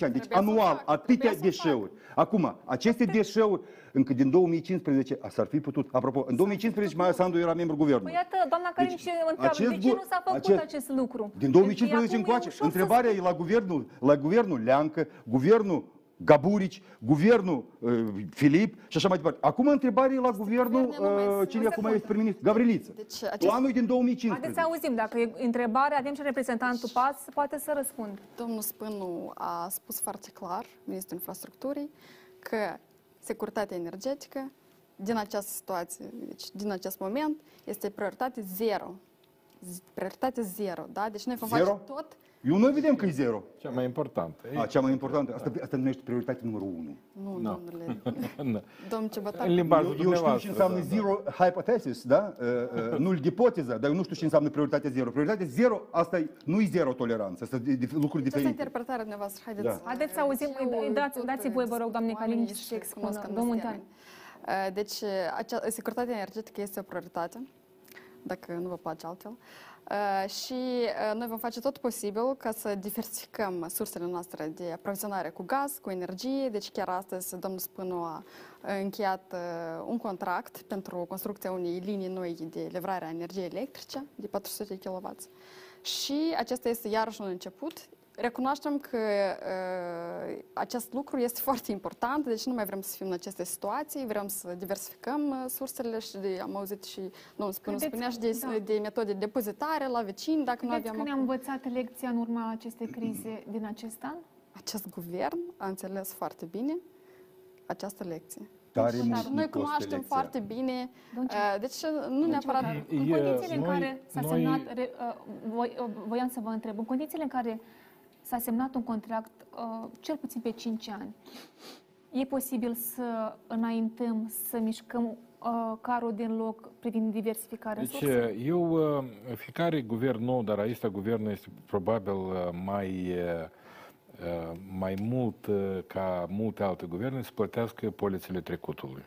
ani. Deci trebuie anual, atâtea deșeuri. Acum, aceste deșeuri, încă din 2015, asta ar fi putut, apropo, în 2015 Maia Sandu era membru guvernului. Păi iată, doamna Karin deci, și întreabă, de ce nu s-a făcut acest, acest lucru? Din 2015 încoace, întrebarea să... e la guvernul, la guvernul Leancă, guvernul Gaburici, guvernul uh, Filip și așa mai departe. Acum întrebare la guvernul, uh, cine acum este prim-ministru? Gavriliță. Deci, acest... Planul din 2015. Haideți să auzim, dacă e întrebare, avem și reprezentantul PAS, poate să răspund. Domnul Spânu a spus foarte clar, ministrul infrastructurii, că securitatea energetică din această situație, deci din acest moment, este prioritate zero. Prioritate zero, da? Deci noi vom face tot eu nu vedem că e zero. Cea mai importantă. A, cea mai importantă. Asta, asta numește prioritate numărul 1. Nu, no. domnule. Domnul Cebătac. În limbajul eu, eu știu ce înseamnă da, zero da. hypothesis, da? Uh, uh, nu-l ipoteză, dar eu nu știu ce înseamnă prioritate zero. Prioritate zero, asta e, nu e zero toleranță, asta e lucruri diferite. Asta interpretarea dumneavoastră, haideți. Da. Haideți să auzim, dați, dați voi, vă rog, doamne Calin, și expună, domnul Muntean. Deci, acea, securitatea energetică este o prioritate, dacă nu vă place altfel. Uh, Uh, și uh, noi vom face tot posibil ca să diversificăm sursele noastre de aprovizionare cu gaz, cu energie. Deci chiar astăzi domnul Spânu a încheiat uh, un contract pentru construcția unei linii noi de livrare a energiei electrice de 400 kW. Și acesta este iarăși un început recunoaștem că uh, acest lucru este foarte important, deci nu mai vrem să fim în aceste situații, vrem să diversificăm uh, sursele și de, am auzit și nu spune, spunea și de, da. de metode de depozitare la vecini, dacă Credeți nu aveam... că ne-am învățat lecția în urma acestei crize din acest an? Acest guvern a înțeles foarte bine această lecție. Tare Dar noi cunoaștem lecția. foarte bine, uh, deci nu neapărat... În condițiile în care s-a semnat, voiam să vă întreb, în condițiile în care s-a semnat un contract uh, cel puțin pe 5 ani. E posibil să înaintăm, să mișcăm uh, carul din loc privind diversificarea deci, surselor? Eu, uh, fiecare guvern nou, dar aici guvernul este probabil uh, mai, uh, uh, mai mult uh, ca multe alte guverne să plătească polițele trecutului.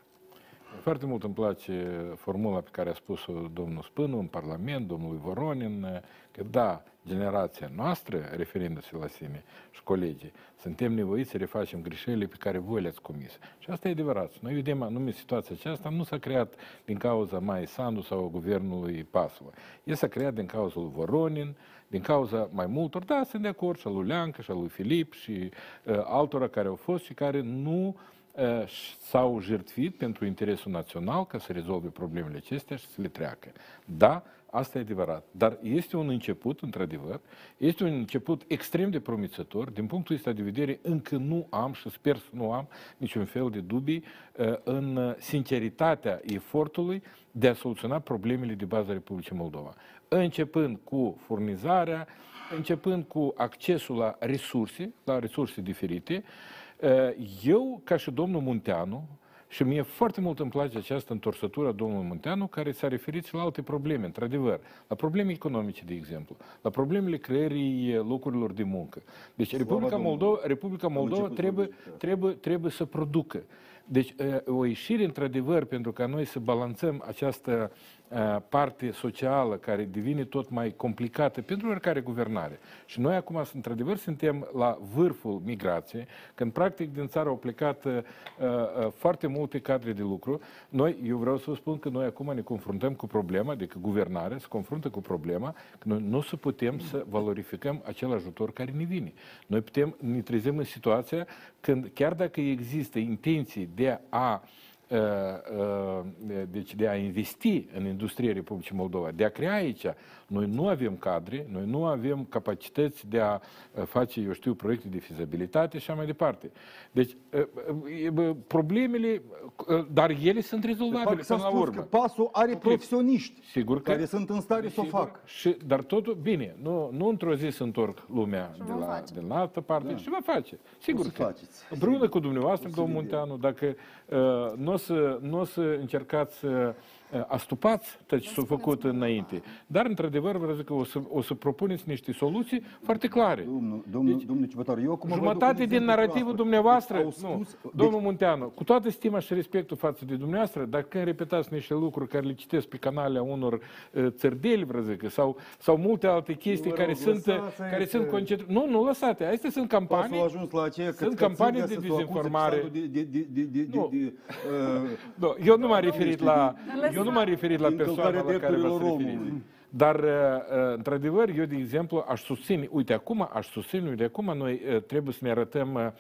Foarte mult îmi place formula pe care a spus-o domnul Spânu în Parlament, domnul Voronin, că da, generația noastră, referindu-se la sine și colegii, suntem nevoiți să refacem greșelile pe care voi le-ați comis. Și asta e adevărat. Noi vedem anume situația aceasta nu s-a creat din cauza mai Sandu sau guvernului Pasova. E s-a creat din cauza lui Voronin, din cauza mai multor, da, sunt de acord, și al lui Leancă, și al lui Filip, și uh, altora care au fost și care nu uh, s-au jertfit pentru interesul național ca să rezolve problemele acestea și să le treacă. Da, Asta e adevărat. Dar este un început, într-adevăr, este un început extrem de promițător. Din punctul ăsta de vedere, încă nu am și sper să nu am niciun fel de dubii uh, în sinceritatea efortului de a soluționa problemele de bază a Republicii Moldova. Începând cu furnizarea, începând cu accesul la resurse, la resurse diferite, uh, eu, ca și domnul Munteanu, și mie foarte mult îmi place această întorsătură a domnului Munteanu, care s-a referit și la alte probleme, într-adevăr, la probleme economice, de exemplu, la problemele creării locurilor de muncă. Deci Republica Moldova, Republica Moldova trebuie, trebuie, trebuie să producă. Deci, o ieșire, într-adevăr, pentru ca noi să balanțăm această parte socială care devine tot mai complicată pentru oricare guvernare. Și noi acum, într-adevăr, suntem la vârful migrației, când practic din țară au plecat uh, uh, foarte multe cadre de lucru. Noi, eu vreau să vă spun că noi acum ne confruntăm cu problema, adică guvernarea se confruntă cu problema că noi nu o să putem să valorificăm acel ajutor care ne vine. Noi putem, ne trezim în situația când, chiar dacă există intenții de a uh, Uh, uh, deci de a investi în industria Republicii Moldova, de a crea aici. Noi nu avem cadre, noi nu avem capacități de a uh, face, eu știu, proiecte de fizabilitate și așa mai departe. Deci, problemele, dar ele sunt rezolvabile până la urmă. că pasul are profesioniști sigur că, care sunt în stare să o facă. Și, dar totul, bine, nu, nu într-o zi să întorc lumea de la, de la altă parte da. și va face. Sigur că, faceți. împreună cu dumneavoastră, domnul Munteanu, dacă uh, nu o să, n-o să încercați să astupați tot ce s-a făcut înainte. Dar, într-adevăr, vreau că o să, o să propuneți niște soluții foarte clare. Domnul, domnul, deci, domnul Cipătar, eu acum jumătate din narativul dumneavoastră, deci, nu, spus, domnul deci, Munteanu, cu toată stima și respectul față de dumneavoastră, dacă când repetați niște lucruri care le citesc pe canale a unor uh, țărdeli, vreau zic, sau, sau multe alte chestii care rog, sunt, care sunt concentrate. Nu, nu lăsate. Astea sunt campanii. ajuns la aceea sunt campanii de dezinformare. De, de, de, de, de, nu. De, uh, eu nu m-am referit la... Eu nu m-am referit la persoana la care v-ați referit. Dar, uh, uh, într-adevăr, eu, de exemplu, aș susține, uite, acum, aș susține, uite, acum noi uh, trebuie să ne arătăm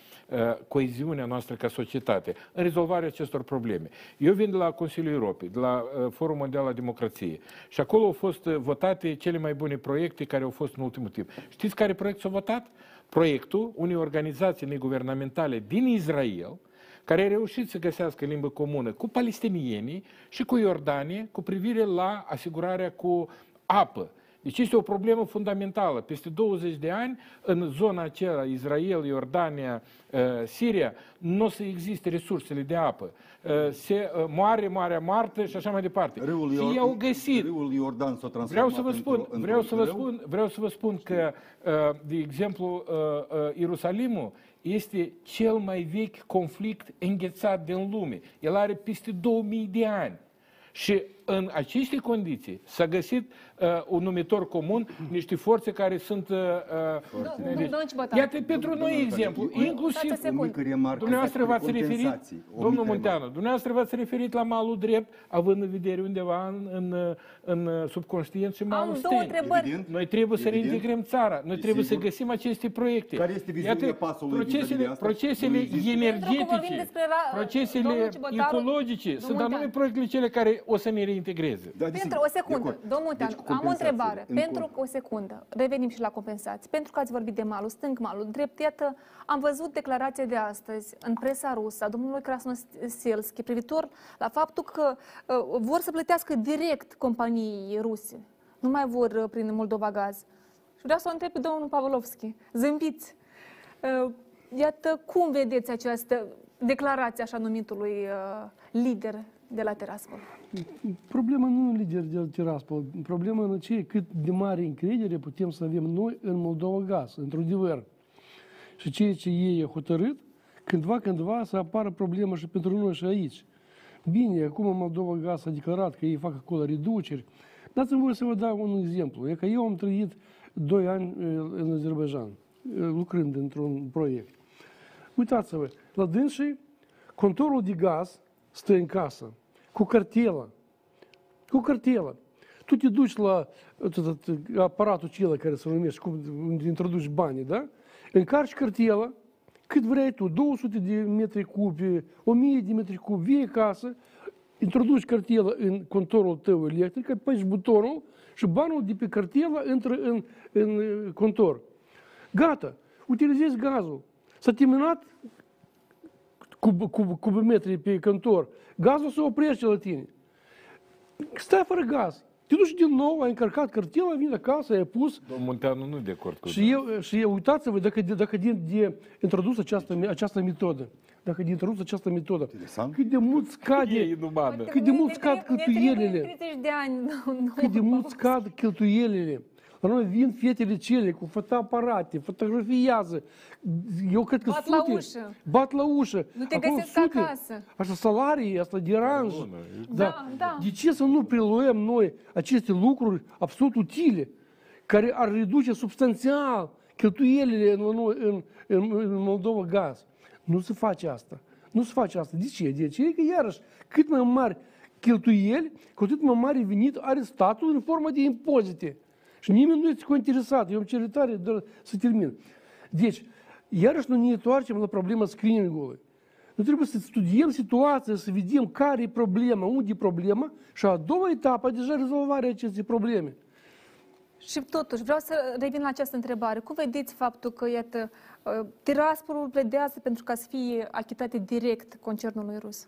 coeziunea noastră ca societate în rezolvarea acestor probleme. Eu vin de la Consiliul Europei, de la Forumul Mondial al Democrației și acolo au fost votate cele mai bune proiecte care au fost în ultimul timp. Știți care proiect s-a votat? Proiectul unei organizații neguvernamentale din Israel, care a reușit să găsească limbă comună cu palestinienii și cu Iordanie cu privire la asigurarea cu apă. Deci este o problemă fundamentală. Peste 20 de ani, în zona aceea, Israel, Iordania, uh, Siria, nu o să existe resursele de apă. Uh, se uh, moare Marea Moartă și așa mai departe. Râul și Ior- au găsit. Râul Iordan s-a transformat vreau să vă spun, vreau să vă spun, vreau să vă spun că, de exemplu, Ierusalimul este cel mai vechi conflict înghețat din lume. El are peste 2000 de ani. Și în aceste condiții s-a găsit uh, un numitor comun, niște forțe care sunt... Uh, uh deci, iată, pentru noi exemplu, inclusiv... Dumneavoastră v-ați referit, domnul Munteanu, dumneavoastră v-ați referit la malul drept, având în vedere undeva în, în, în subconștient și malul Am două întrebări. Noi trebuie să reintegrăm țara, noi trebuie să găsim aceste proiecte. Care este viziunea pasului procesele, procesele energetice, procesele ecologice, sunt anume proiectele cele care o să ne reintegreze. Da, Pentru o secundă, domnul Tean, deci, am o întrebare. Pentru o secundă, revenim și la compensații. Pentru că ați vorbit de malul stâng, malul drept, iată, am văzut declarația de astăzi în presa rusă a domnului Krasnoselski privitor la faptul că uh, vor să plătească direct companiei ruse. Nu mai vor uh, prin Moldova Gaz. Și vreau să o întreb pe domnul Pavlovski. Zâmbiți. Uh, iată, cum vedeți această declarație așa numitului uh, lider de la Tiraspol? Problema nu în lider de la Tiraspol. Problema în ce cât de mare încredere putem să avem noi în Moldova Gaz, într-adevăr. Și ceea ce ei au hotărât, cândva, cândva să apară problemă și pentru noi și aici. Bine, acum Moldova Gaz a declarat că ei fac acolo reduceri. Dați-mi voi să vă dau un exemplu. E că eu am trăit doi ani în Azerbaijan, lucrând într-un proiect. Uitați-vă, la dânsii, contorul de gaz stă în casă, cu cartelă. Cu cartelă. Tu te duci la aparatul acela care se numește, cum introduci banii, da? Încarci cartela, cât vrei tu, 200 de metri cubi, 1000 de metri cubi, vii acasă, introduci cartela în contorul tău electric, apeși butonul și banul de pe cartelă intră în, în contor. Gata, utilizezi gazul. S-a terminat cub, cub, cubimetri pe contor, gazul se oprește la tine. Stai fără gaz. Te duci din nou, ai încărcat cartela, vine acasă, ai pus. Domnul Munteanu nu de acord cu și eu, și eu, uitați-vă, dacă, dacă din, de introdus această, această metodă, dacă de introdus această metodă, Interesant. cât de mult scade, e cât de mult scad cheltuielile, de ani, cât de mult scad cheltuielile La noi vin fetele cele cu fotoaparate, fotografiază. Eu cred că Bat sute, la ușă. Bat la ușă. Nu te Acolo găsesc sute. acasă. Așa salarii, asta deranj. Da, da. De ce să nu preluăm noi aceste lucruri absolut utile, care ar reduce substanțial cheltuielile în, în, în, în, în Moldova gaz? Nu se face asta. Nu se face asta. De ce? De ce? Că iarăși, cât mai mari cheltuieli, cu atât mai mare venit are statul în formă de impozite. Și nimeni nu este interesat. Eu îmi cer tare doar să termin. Deci, iarăși nu ne întoarcem la problema screening-ului. Noi trebuie să studiem situația, să vedem care e problema, unde e problema și a doua etapă deja rezolvarea acestei probleme. Și totuși, vreau să revin la această întrebare. Cum vedeți faptul că, iată, uh, Tiraspolul pledează pentru ca să fie achitate direct concernului rus?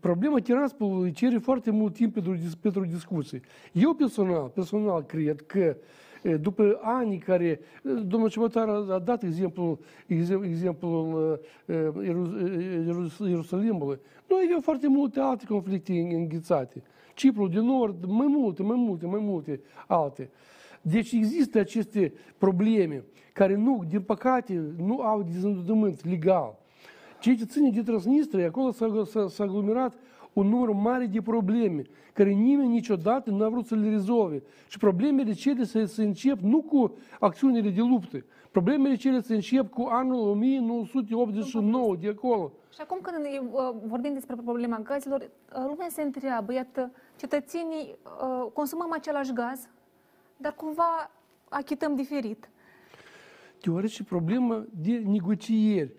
Problema Tiraspolului cere foarte mult timp pentru, dis- pentru discuții. Eu personal, personal cred că e, după ani care, e, domnul Ciubotar a a dat exemplul, exem- exemplul e, Ierus- e, Ierus- Ierusalimului, noi avem foarte multe alte conflicte în- înghețate. Ciprul de Nord, mai multe, mai multe, mai multe alte. Deci există aceste probleme care nu, din păcate, nu au dezîndământ legal. Ceea ce ține de Transnistria, acolo s-a, s-a, s-a aglomerat un număr mare de probleme, care nimeni niciodată nu a vrut să le rezolve. Și problemele cele să, să încep nu cu acțiunile de luptă, problemele cele să încep cu anul 1989 de acolo. Și acum când uh, vorbim despre problema gazelor, uh, lumea se întreabă, iată, cetățenii uh, consumăm același gaz, dar cumva achităm diferit. Deoarece problema de negocieri.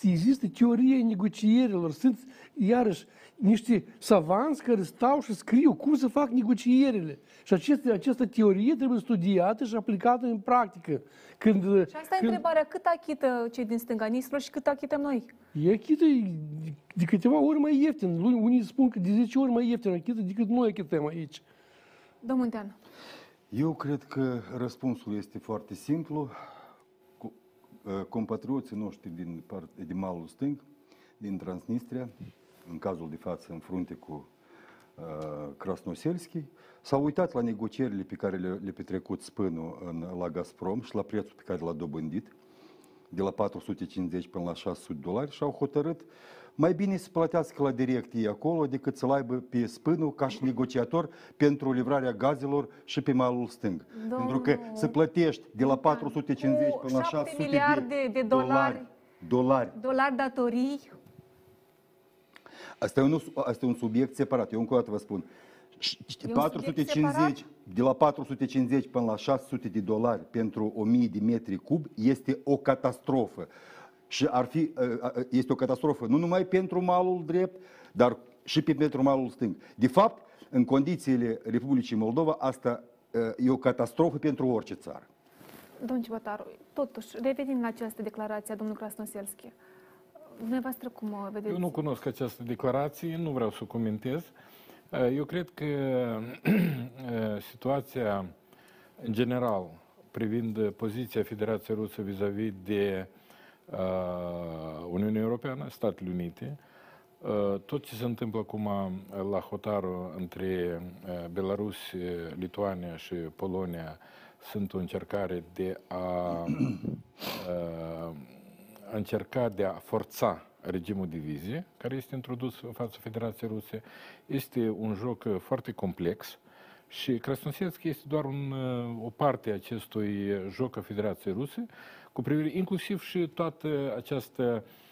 Există teoria negocierilor. Sunt, iarăși, niște savanți care stau și scriu cum să fac negocierile. Și aceste, această teorie trebuie studiată și aplicată în practică. Când, Și asta e întrebarea, cât achită cei din stânga Nistrul și cât achităm noi? E achită de câteva ori mai ieftin. Unii spun că de 10 ori mai ieftin achită decât noi achităm aici. Domnul Munteanu. Eu cred că răspunsul este foarte simplu. Cu- uh, Compatrioții noștri din, part, din malul stâng, din Transnistria, în cazul de față în frunte cu uh, Krasnoselski, s-au uitat la negocierile pe care le, le petrecut spânul în, la Gazprom și la prețul pe care l-a dobândit, de la 450 până la 600 dolari și au hotărât mai bine să plătească la direct ei acolo decât să-l aibă pe spânul ca și negociator pentru livrarea gazelor și pe malul stâng. Pentru că să plătești de la 450 Cu până la 7 600 miliarde de dolari. dolari. Dolari datorii, Asta e, un, asta e un subiect separat. Eu încă o dată vă spun. Și- E un 450, de la 450 până la 600 de dolari pentru 1000 de metri cub este o catastrofă. Și ar fi, uh, uh, este o catastrofă nu numai pentru malul drept, dar și pentru malul stâng. De fapt, în condițiile Republicii Moldova, asta uh, e o catastrofă pentru orice țară. domnul Cibotaru, totuși, revenind la această declarație a domnului Krasnoselski, dumneavoastră cum o vedeți? Eu nu cunosc această declarație, nu vreau să o comentez. Eu cred că situația în general privind poziția Federației Rusă vis-a-vis de uh, Uniunea Europeană, Statele Unite, uh, tot ce se întâmplă acum la hotarul între uh, Belarus, Lituania și Polonia sunt o încercare de a, uh, a încerca de a forța regimul de vizie, care este introdus în fața Federației Ruse. Este un joc uh, foarte complex și Krasnoselski este doar un, uh, o parte a acestui joc a Federației Ruse, cu privire inclusiv și toată această uh, uh,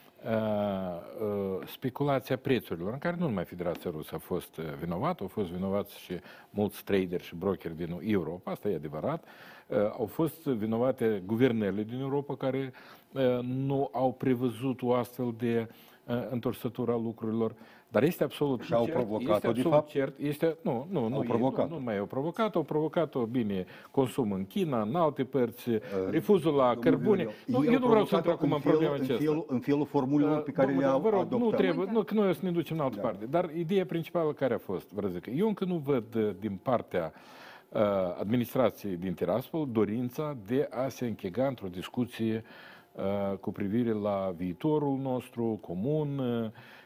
speculația prețurilor, în care nu numai Federația Rusă a fost uh, vinovată, au fost vinovați și mulți traderi și brokeri din Europa, asta e adevărat, uh, au fost vinovate guvernele din Europa care uh, nu au prevăzut o astfel de uh, întorsătură a lucrurilor. Dar este absolut Și au cert, provocat-o, este de absolut fapt? cert, este, nu, nu, nu, Au e- provocat-o. nu, nu mai au provocat, au provocat-o, bine, consum în China, în alte părți, refuzul la cărbune. Nu, eu nu vreau să intru acum în problema în aceasta. felul, în felul formulelor pe care Domnul, le-au vă rog, adoptat. nu trebuie, nu, că noi o să ne ducem în altă parte. Dar ideea principală care a fost, vă zic, eu încă nu văd uh, din partea uh, administrației din Tiraspol dorința de a se închega într-o discuție cu privire la viitorul nostru comun.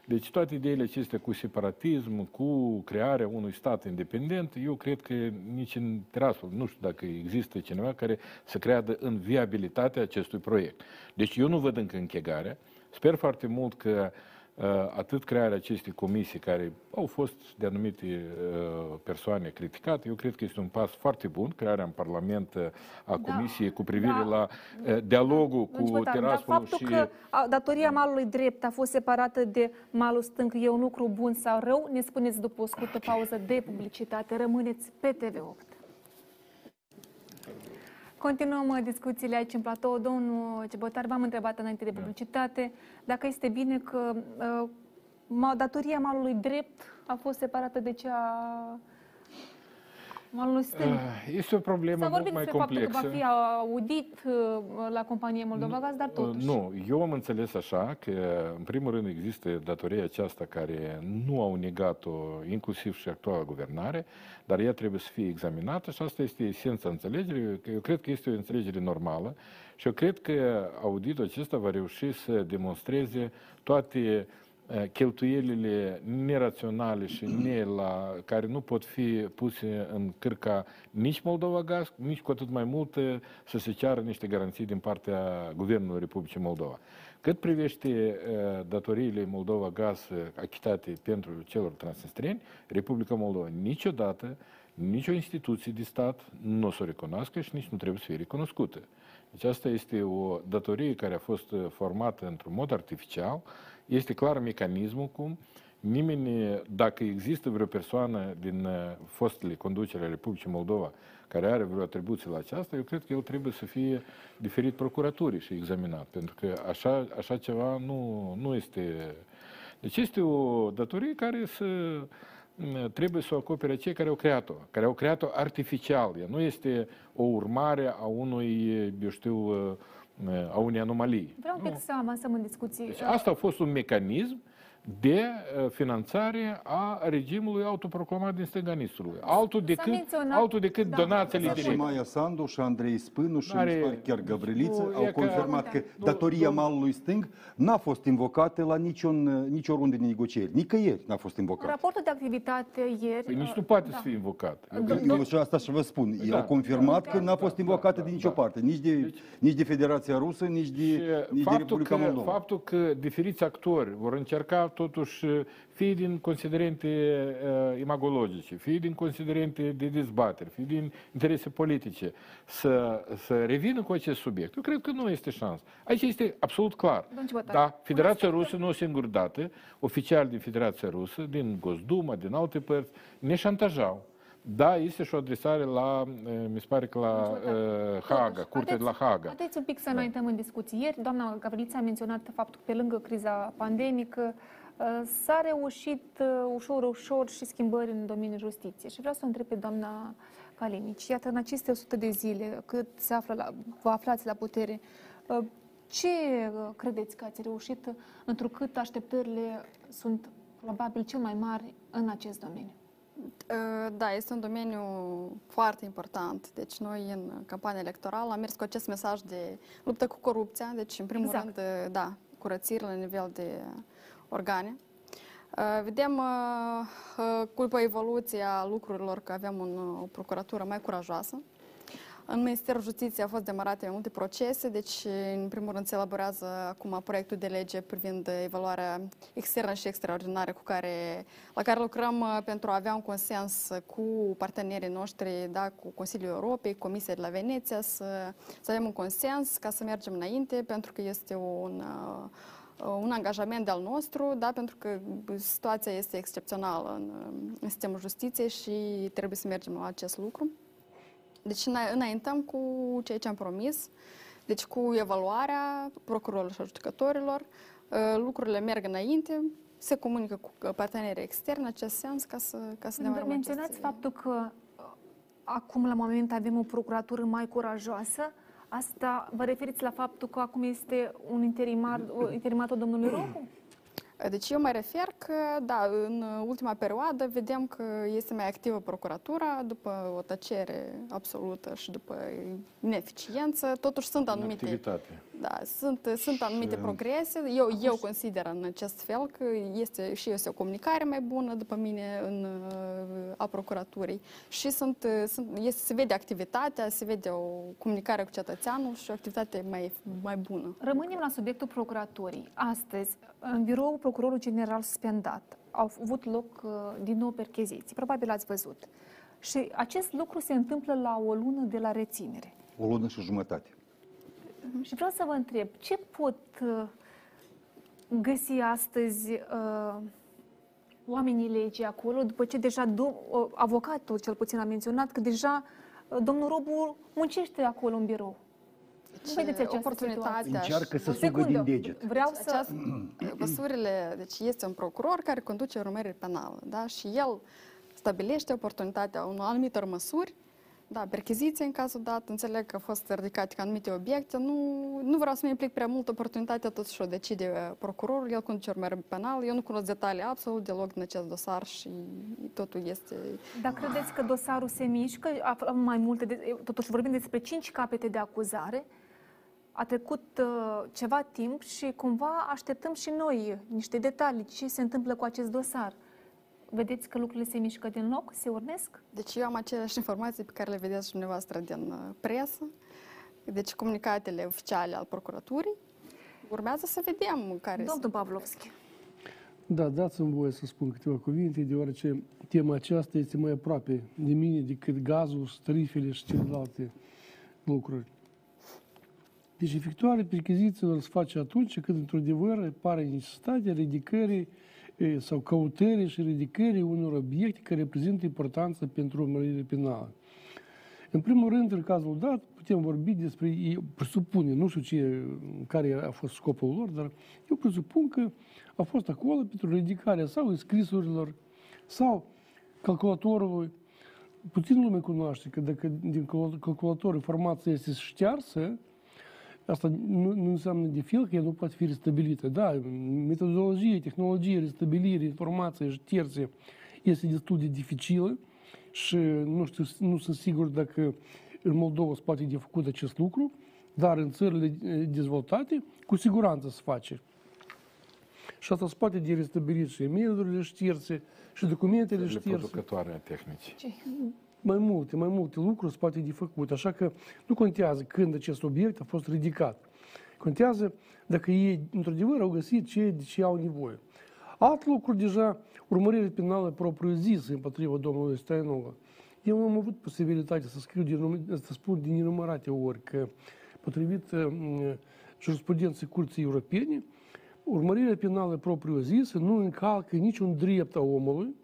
Deci toate ideile acestea cu separatism, cu crearea unui stat independent, eu cred că nici în terasul, nu știu dacă există cineva care să creadă în viabilitatea acestui proiect. Deci eu nu văd încă închegarea. Sper foarte mult că uh, Uh, atât crearea acestei comisii care au fost de anumite uh, persoane criticate, eu cred că este un pas foarte bun, crearea în Parlament uh, a da, comisiei cu privire da, la dialogul da, cu Tiraspol faptul și... că datoria malului drept a fost separată de malul stâng e un lucru bun sau rău, ne spuneți după o scurtă pauză de publicitate. Rămâneți pe TV8. Continuăm uh, discuțiile aici în platou. Domnul Cebătar, v-am întrebat înainte de da. publicitate dacă este bine că uh, datoria malului drept a fost separată de cea malul stâng. Eh, este o problemă mult mai complexă. S-a vorbit că va fi audit uh, la companie Moldova Gaz, dar totuși. Nu, eu am înțeles așa că, în primul rând, există datoria aceasta care nu au negat-o, inclusiv și actuala guvernare, dar ea trebuie să fie examinată și asta este esența înțelegerii. Eu cred că este o înțelegere normală și eu cred că auditul acesta va reuși să demonstreze toate Eh, cheltuielile neraționale și ne la, care nu pot fi puse în cârca nici Moldova Gaz, nici cu atât mai mult eh, să se ceară niște garanții din partea Guvernului Republicii Moldova. Cât privește uh, datoriile Moldova Gaz achitate pentru celor transnistreni, Republica Moldova niciodată, nicio instituție de stat nu o să o recunoască și nici nu trebuie să fie recunoscută. Deci asta este o datorie care a fost formată într-un mod artificial, este clar mecanismul cum nimeni, dacă există vreo persoană din uh, fostele conducere a Republicii Moldova care are vreo atribuție la aceasta, eu cred că el trebuie să fie diferit procuraturii și examinat, pentru că așa, așa ceva nu, nu este... Deci este o datorie care să mm, trebuie să o acopere cei care au creat-o, care au creat-o artificial. Ea nu este o urmare a unui, eu știu, uh, a unei anomalii. Vreau un pic să avansăm în discuții. Deci asta a fost un mecanism de uh, finanțare a regimului autoproclamat din stânganistului. Altul decât, altul decât da, donațiile directe. Și Maia Sandu și Andrei Spânu și Are, chiar Gavriliță au confirmat că, că datoria malului stâng n-a fost invocată la niciun, uh, nicio rundă de negocieri. Nicăieri n-a fost invocată. Raportul de activitate ieri... Păi nici nu poate da. să fie invocat. Eu și asta și vă spun. Ei da. au confirmat că n-a fost invocată de nicio parte. Nici de, deci, nici de Federația Rusă, nici de, nici de Republica că, Moldova. Faptul că diferiți actori vor încerca totuși fie din considerente uh, imagologice, fie din considerente de dezbateri, fie din interese politice, să, să revină cu acest subiect. Eu cred că nu este șans. Aici este absolut clar. Da, Federația Rusă nu o singură dată, oficiali din Federația Rusă, din Gosduma, din alte părți, ne șantajau. Da, este și o adresare la, uh, mi se pare că la uh, Haga, curtea de la Haga. Haideți un pic să da. înaintăm în discuții. Ieri, doamna Gavrilița a menționat faptul că pe lângă criza pandemică, Uh, s-a reușit uh, ușor, ușor și schimbări în domeniul justiției. Și vreau să o întreb pe doamna Calinici. Iată, în aceste 100 de zile, cât se află la, vă aflați la putere, uh, ce credeți că ați reușit, întrucât așteptările sunt probabil cel mai mari în acest domeniu? Da, este un domeniu foarte important. Deci noi în campania electorală am mers cu acest mesaj de luptă cu corupția. Deci, în primul exact. rând, da, curățire la nivel de organe. Uh, vedem uh, uh, cu evoluția lucrurilor că avem un, o procuratură mai curajoasă. În Ministerul Justiției au fost demarate mai multe procese, deci în primul rând se elaborează acum proiectul de lege privind evaluarea externă și extraordinară cu care, la care lucrăm pentru a avea un consens cu partenerii noștri, da, cu Consiliul Europei, Comisia de la Veneția, să, să avem un consens ca să mergem înainte, pentru că este un, Uh, un angajament al nostru, da, pentru că situația este excepțională în, în sistemul justiției și trebuie să mergem la acest lucru. Deci înaintăm cu ceea ce am promis, deci cu evaluarea procurorilor și a judecătorilor, uh, lucrurile merg înainte, se comunică cu partenerii externi în acest sens ca să, ca să demarăm Menționați aceste... faptul că uh, acum la moment avem o procuratură mai curajoasă, Asta vă referiți la faptul că acum este un interimar, interimatul domnului Rocu? Deci eu mă refer că, da, în ultima perioadă vedem că este mai activă procuratura după o tăcere absolută și după ineficiență. Totuși sunt anumite... Activitate. Da, sunt, sunt anumite progrese. Eu, eu consider în acest fel că este și este o comunicare mai bună, după mine, în, a procuraturii. Și sunt, sunt, este, se vede activitatea, se vede o comunicare cu cetățeanul și o activitate mai, mai bună. Rămânem la subiectul procuraturii. Astăzi, în biroul procurorului general suspendat, au avut loc din nou percheziții. Probabil ați văzut. Și acest lucru se întâmplă la o lună de la reținere. O lună și jumătate. Și vreau să vă întreb, ce pot uh, găsi astăzi uh, oamenii legii acolo, după ce deja do- uh, avocatul cel puțin a menționat că deja uh, domnul Robu muncește acolo în birou. Deci, vedeți această oportunitatea. Încearcă să sugă din deget. Vreau să... Această, măsurile, deci este un procuror care conduce urmărire penală, da? Și el stabilește oportunitatea unor anumitor măsuri da, percheziție în cazul dat, înțeleg că au fost ridicate ca anumite obiecte. Nu, nu vreau să mă implic prea mult, oportunitatea totuși o decide uh, procurorul, el conduce urmări penal. Eu nu cunosc detalii absolut deloc din acest dosar și totul este... Dar credeți că dosarul se mișcă? Aflăm mai multe, de, totuși vorbim despre cinci capete de acuzare. A trecut uh, ceva timp și cumva așteptăm și noi niște detalii. Ce se întâmplă cu acest dosar? vedeți că lucrurile se mișcă din loc, se urnesc? Deci eu am aceleași informații pe care le vedeți și dumneavoastră din uh, presă, deci comunicatele oficiale al procuraturii. Urmează să vedem care Domnul Pavlovski. Da, dați-mi voie să spun câteva cuvinte, deoarece tema aceasta este mai aproape de mine decât gazul, strifele și celelalte lucruri. Deci efectuarea perchezițiilor se face atunci când, într-adevăr, pare necesitatea ridicării sau căutării și ridicării unor obiecte care reprezintă importanță pentru urmărire penală. În primul rând, în cazul dat, putem vorbi despre, presupune, nu știu ce, care a fost scopul lor, dar eu presupun că a fost acolo pentru ridicarea sau scrisurilor sau calculatorului. Puțin lume cunoaște că dacă din calculator informația este ștearsă, Asta nu, nu înseamnă de fel că ea nu poate fi restabilită. Da, metodologie, tehnologie, restabilire, informație și terțe este destul de dificilă și nu, știu, nu sunt sigur dacă în Moldova se poate de făcut acest lucru, dar în țările dezvoltate cu siguranță se face. Și asta se poate de restabilit și e-mail-urile șterse, și documentele șterse. producătoare a tehnicii mai multe, mai multe lucruri se poate de făcut. Așa că nu contează când acest obiect a fost ridicat. Contează dacă ei, într-adevăr, au găsit ce, de ce au nevoie. Alt lucru, deja, urmărire penală propriu-zisă împotriva domnului Stainova. Eu am avut posibilitatea să scriu, din, să spun din nenumărate ori că, potrivit uh, jurisprudenței Curții Europene, urmărirea penală propriu-zisă nu încalcă niciun drept a omului,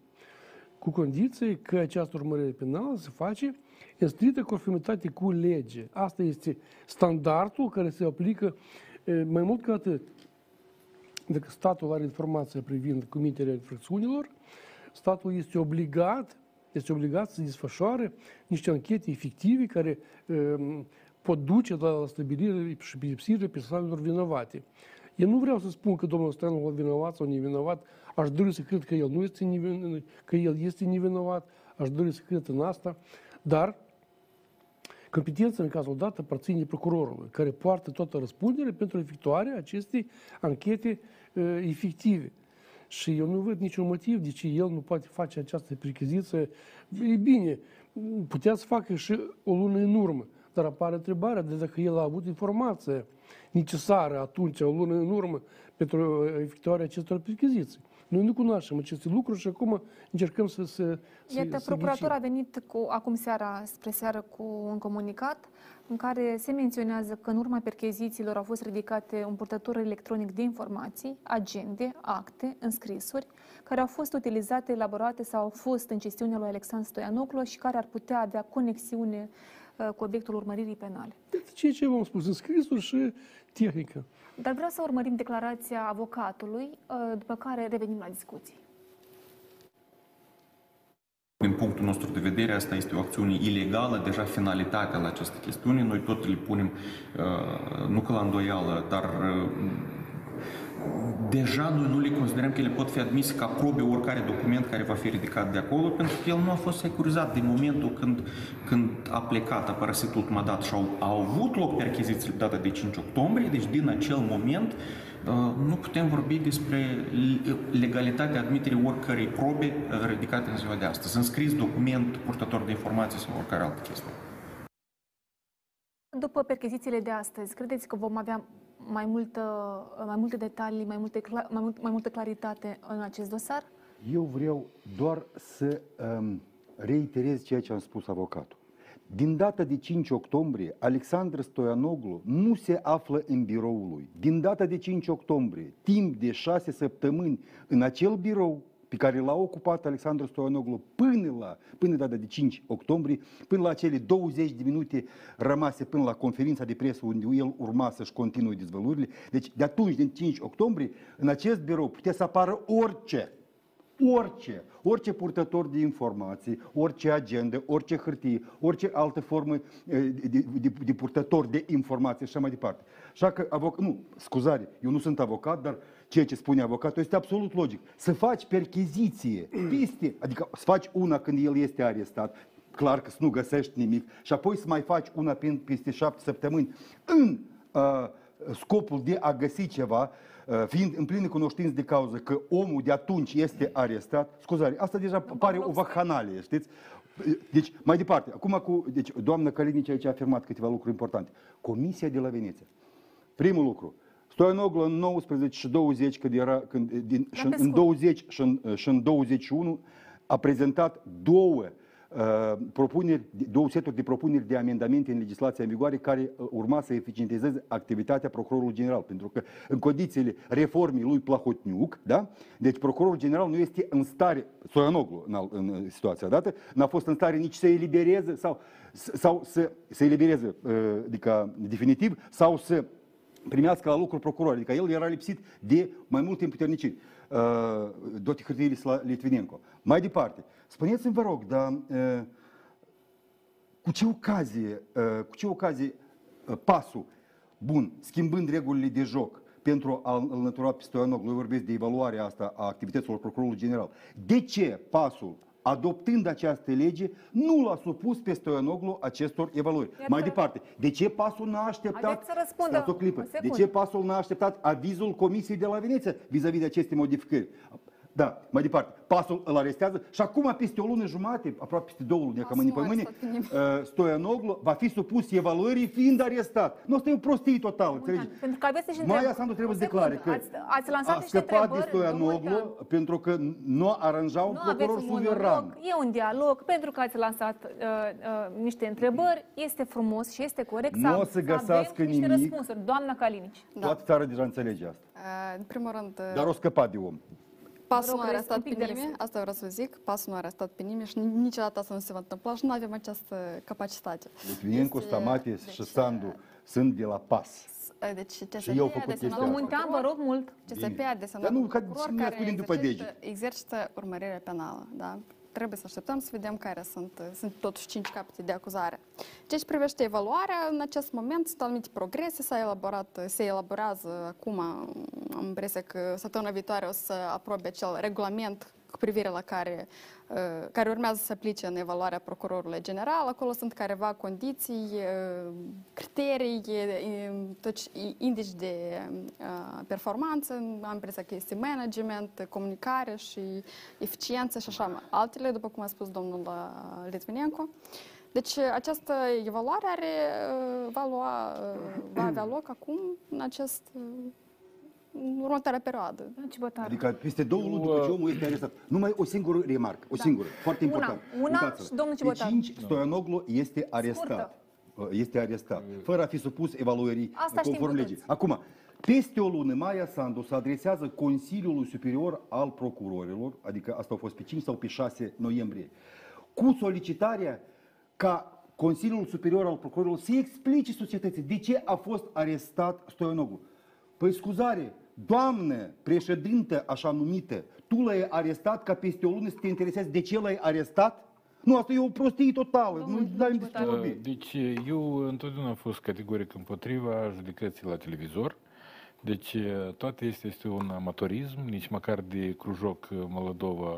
cu condiție că această urmărire penală se face în strictă conformitate cu lege. Asta este standardul care se aplică mai mult ca atât. Dacă statul are informația privind comiterea infracțiunilor, statul este obligat, este obligat să desfășoare niște anchete efective care um, pot duce la stabilire și pedepsire persoanelor vinovate. Eu nu vreau să spun că domnul Stanul vinovat sau nevinovat, aș dori să cred că el nu este nevinovat, că el este nevinovat, aș dori să cred în asta, dar competența în cazul dat aparține procurorului, care poartă toată răspunderea pentru efectuarea acestei anchete uh, efective. Și eu nu văd niciun motiv de ce el nu poate face această percheziție. E bine, putea să facă și o lună în urmă, dar apare întrebarea de dacă el a avut informație necesară atunci, o lună în urmă, pentru efectuarea acestor percheziții. Noi nu cunoaștem aceste lucruri și acum încercăm să se. Iată, să procuratura a venit cu, acum seara, spre seară, cu un comunicat în care se menționează că în urma perchezițiilor au fost ridicate un purtător electronic de informații, agende, acte, înscrisuri, care au fost utilizate, elaborate sau au fost în gestiunea lui Alexandru Stoianoclu și care ar putea avea conexiune uh, cu obiectul urmăririi penale. Deci, ceea ce v-am spus, înscrisuri și tehnică. Dar vreau să urmărim declarația avocatului, uh, după care revenim la discuții. Din punctul nostru de vedere, asta este o acțiune ilegală, deja finalitatea la această chestiune. Noi tot le punem, uh, nu că la îndoială, dar uh, deja noi nu le considerăm că ele pot fi admise ca probe oricare document care va fi ridicat de acolo, pentru că el nu a fost securizat din momentul când, când a plecat, a părăsit ultima dată și au, au avut loc percheziții data de 5 octombrie, deci din acel moment nu putem vorbi despre legalitatea admiterii oricărei probe ridicate în ziua de astăzi. Înscris document purtător de informații sau oricare altă chestie. După perchezițiile de astăzi, credeți că vom avea mai, multă, mai multe detalii, mai, multe, mai, mult, mai multă claritate în acest dosar? Eu vreau doar să um, reiterez ceea ce am spus avocatul. Din data de 5 octombrie, Alexandru Stoianoglu nu se află în biroul lui. Din data de 5 octombrie, timp de 6 săptămâni, în acel birou pe care l-a ocupat Alexandru Stoianoglu până la până data de 5 octombrie, până la cele 20 de minute rămase până la conferința de presă unde el urma să-și continue dezvăluirile. Deci de atunci, din 5 octombrie, în acest birou putea să apară orice orice, orice purtător de informații, orice agenda, orice hârtie, orice altă formă de, de, de, de purtător de informații și așa mai departe. Așa că, avoc, nu, scuzare, eu nu sunt avocat, dar ceea ce spune avocatul este absolut logic. Să faci percheziție piste, adică să faci una când el este arestat, clar că să nu găsești nimic, și apoi să mai faci una peste șapte săptămâni în uh, scopul de a găsi ceva, uh, fiind în plină cunoștință de cauză că omul de atunci este arestat, scuzare, asta deja pare o vacanalie, știți? Deci, mai departe, acum cu, deci, doamna Calinici aici a afirmat câteva lucruri importante. Comisia de la Veneția. Primul lucru, Stoianoglu în 19 și 20, când era, când, din, și în, în 20 și în, și în 21, a prezentat două uh, propuneri, două seturi de propuneri de amendamente în legislația în vigoare care uh, urma să eficientizeze activitatea procurorului general. Pentru că în condițiile reformei lui Plahotniuc, da? deci procurorul general nu este în stare, Stoianoglu în, în situația dată, n-a fost în stare nici să elibereze sau, sau să, să elibereze, uh, adică definitiv, sau să primească la lucru procuror, adică el era lipsit de mai multe împuterniciri. Uh, Doti hârtiile la Litvinenko. Mai departe, spuneți-mi, vă rog, dar uh, cu ce ocazie, uh, cu ce ocazie pasul, bun, schimbând regulile de joc, pentru a înlătura pe Stoianoglu, vorbesc de evaluarea asta a activităților procurorului general. De ce pasul adoptând această lege, nu l-a supus pe Stoianoglu acestor evaluări. Iată. Mai departe, de ce pasul n-a așteptat, să o clipă, de ce pasul n-a așteptat avizul Comisiei de la Veneția vis-a-vis de aceste modificări? Da, mai departe. Pasul îl arestează și acum, peste o lună jumate, aproape peste două luni, că mâine pe mâine, uh, Stoianoglu va fi supus evaluării fiind arestat. Nu, asta e o prostie totală, înțelegi? Pentru că aveți și Maia Sandu trebuie să declare că ați, ați lansat a scăpat de Stoianoglu pentru că nu aranja un nu procuror suveran. E un dialog, pentru că ați lansat uh, uh, niște întrebări, este frumos și este corect nu să, o să găsească nimic. niște răspunsuri. Doamna Calinici. Da. Toată țara deja înțelege asta. Uh, în primul rând... Uh... Dar o scăpat de om. Pasul nu a arestat pe nimeni, asta vreau să zic, pasul nu a arestat pe nimeni și niciodată asta nu se va întâmpla și nu avem această capacitate. Litvinenko, este... Stamatis deci, și Sandu sunt de la pas. Deci CSP și eu făcut Vă munteam, vă rog mult. CSP a desemnat un procuror care exercită, exercită urmărire penală. Da? Trebuie să așteptăm să vedem care sunt, sunt totuși cinci capete de acuzare. Ce ce privește evaluarea, în acest moment sunt anumite progrese, s-a elaborat, se elaborează acum, am impresia că săptămâna viitoare o să aprobe acel regulament cu privire la care, uh, care urmează să se aplice în evaluarea procurorului general. Acolo sunt careva condiții, uh, criterii, indici de uh, performanță, am impresia că este management, comunicare și eficiență și așa altele, după cum a spus domnul Litvinenko. Deci această evaluare are, va, lua, va avea loc acum în acest în următoarea perioadă. Da, adică peste două luni după ce omul este arestat. Numai o singură remarcă, o da. singură, foarte important. Una, una și domnul Cibotar. De cinci, Stoianoglu este arestat. Scurtă. Uh, este arestat, fără a fi supus evaluării Asta conform legii. Acum, peste o lună, Maia Sandu se adresează Consiliului Superior al Procurorilor, adică asta a fost pe 5 sau pe 6 noiembrie, cu solicitarea ca Consiliul Superior al Procurorilor să explice societății de ce a fost arestat Stoianoglu. Păi scuzare, Doamne, președinte așa numită, tu l-ai arestat ca peste o lună să te interesezi de ce l-ai arestat? Nu, asta e o prostie totală. nu avem despre vorbi. Deci eu întotdeauna am fost categoric împotriva judecății la televizor, Deci toate este, este un amatorism, nici măcar de Crujoc Moldova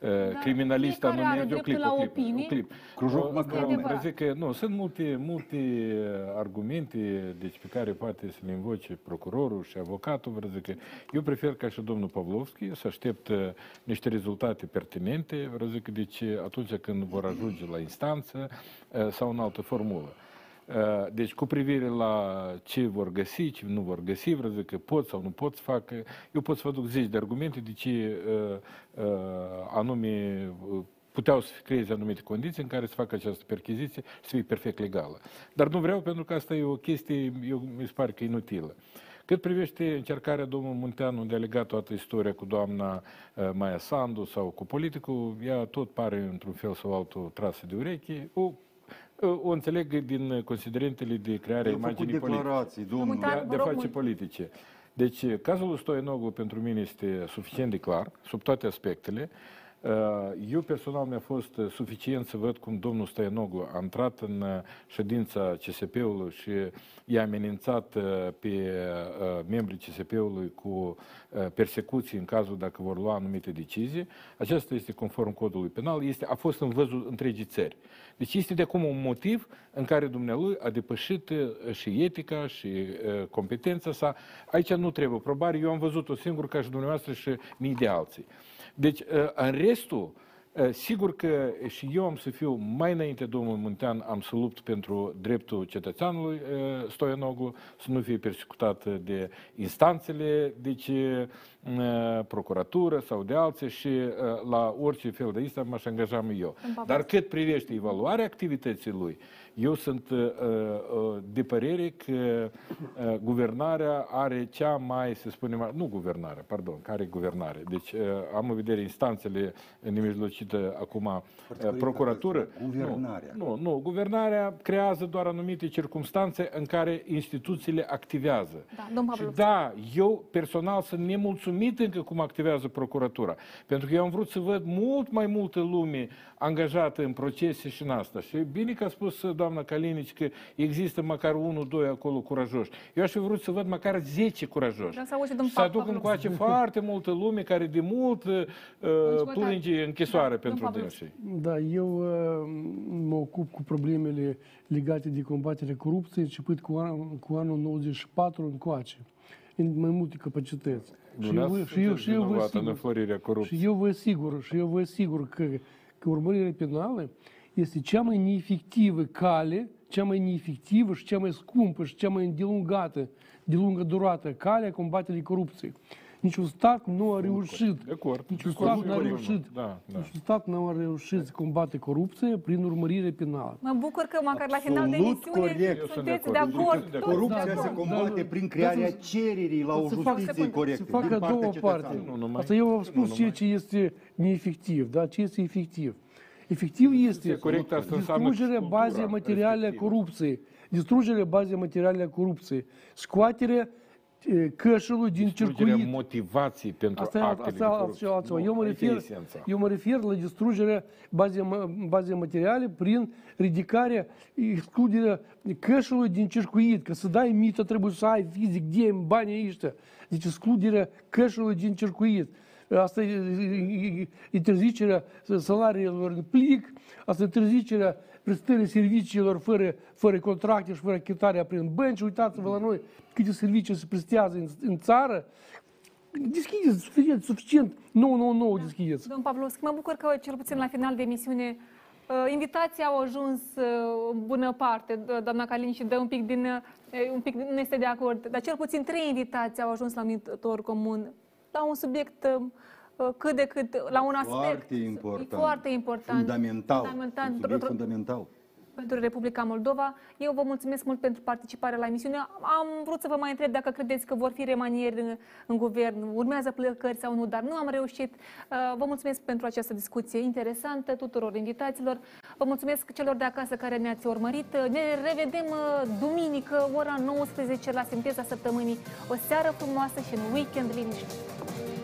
da, criminalista nu merge o clip, la o clip, opinii. o clip. Crujoc măcar zic că nu, sunt multe, multe argumente deci, pe care poate să le invoce procurorul și avocatul. Vreau zic că eu prefer ca și domnul Pavlovski să aștept niște rezultate pertinente, vreau zic că deci atunci când vor ajunge la instanță sau în altă formulă. Deci, cu privire la ce vor găsi, ce nu vor găsi, vreau zic că pot sau nu pot să facă, eu pot să vă duc zeci de argumente de ce uh, uh, anume puteau să creeze anumite condiții în care să facă această perchiziție și să fie perfect legală. Dar nu vreau pentru că asta e o chestie, eu, mi se pare că inutilă. Cât privește încercarea domnului Munteanu de a lega toată istoria cu doamna uh, Maia Sandu sau cu politicul, ea tot pare într-un fel sau altul trasă de ureche, o o înțeleg din considerentele de creare a imaginii declarații, domnul. De, de face politice. Deci, cazul lui Stoianoglu pentru mine este suficient de clar, sub toate aspectele. Uh, eu personal mi-a fost suficient să văd cum domnul Stoianoglu a intrat în ședința CSP-ului și i-a amenințat uh, pe uh, membrii CSP-ului cu persecuții în cazul dacă vor lua anumite decizii. Aceasta este conform codului penal, este, a fost în văzul întregii țări. Deci este de acum un motiv în care dumnealui a depășit și etica și competența sa. Aici nu trebuie probare, eu am văzut-o singur ca și dumneavoastră și mii de alții. Deci, în restul, Sigur că și eu am să fiu mai înainte domnul Muntean, am să lupt pentru dreptul cetățeanului Stoianoglu, să nu fie persecutat de instanțele, deci procuratură sau de alții și la orice fel de asta m-aș angaja eu. Dar cât privește evaluarea activității lui, eu sunt uh, uh, de părere că uh, guvernarea are cea mai, să spunem, nu guvernarea, pardon, care guvernare. Deci am în vedere instanțele nemijlocite acum, procuratură. Guvernarea. Nu, nu, nu, guvernarea creează doar anumite circunstanțe în care instituțiile activează. Da, și da, eu personal sunt nemulțumit încă cum activează procuratura. Pentru că eu am vrut să văd mult mai multă lume angajată în procese și în asta. Și bine că a spus doamna Calinici că există măcar unul, doi acolo curajoși. Eu aș fi vrut să văd măcar 10 curajoși. Să aduc încoace foarte multă lume care de mult uh, plânge închisoare da, pentru dânsii. Da, eu uh, mă ocup cu problemele legate de combaterea corupției, începând cu, an, cu anul 94 încoace în mai multe capacități. Și eu, și, eu, și, eu vă sigur, și eu vă sigur, și eu vă sigur că, că urmărirea penală este cea mai neefectivă cale, cea mai neefectivă și cea mai scumpă și cea mai îndelungată, de lungă durată cale a combaterii corupției. Niciun stat nu a reușit. De acord. Niciun stat nu a reușit. Da, da. Niciun stat nu a reușit să combate corupția prin urmărire penală. Mă bucur că măcar la final de emisiune corect. sunteți de acord. Corupția se combate prin crearea cererii la o justiție corectă. Se facă două parte. Asta eu am spus ceea ce este neefectiv, da? ce este efectiv. Efectiv este distrugerea bazei materiale a corupției, distrugerea bazei materiale a corupției, scoaterea cășului din circuit. motivații pentru asta, actele asta, asta, asta, eu, mă refer, eu mă refer la distrugerea bazei, bazei materiale prin ridicarea, excluderea cășului din circuit. Că să dai mită trebuie să ai fizic, de banii ăștia. Deci excluderea cășului din circuit asta e interzicerea salariilor în plic, asta e interzicerea prestării serviciilor fără, fără contracte și fără achitarea prin bănci. Uitați-vă la noi câte servicii se prestează în, în țară. Deschideți suficient, suficient, nou, nou, nou deschideți. Domnul Pavlovski, mă bucur că cel puțin la final de emisiune uh, invitații au ajuns uh, bună parte. Doamna Calin și dă un pic din, uh, un pic nu este de acord, dar cel puțin trei invitații au ajuns la un comun la un subiect uh, cât de cât, la un aspect foarte important, foarte important fundamental, fundamental. fundamental pentru Republica Moldova. Eu vă mulțumesc mult pentru participarea la emisiune. Am vrut să vă mai întreb dacă credeți că vor fi remanieri în, în guvern, urmează plecări sau nu, dar nu am reușit. Uh, vă mulțumesc pentru această discuție interesantă tuturor invitaților. Vă mulțumesc celor de acasă care ne-ați urmărit. Ne revedem uh, duminică, ora 19 la Sinteza Săptămânii. O seară frumoasă și un weekend liniștit.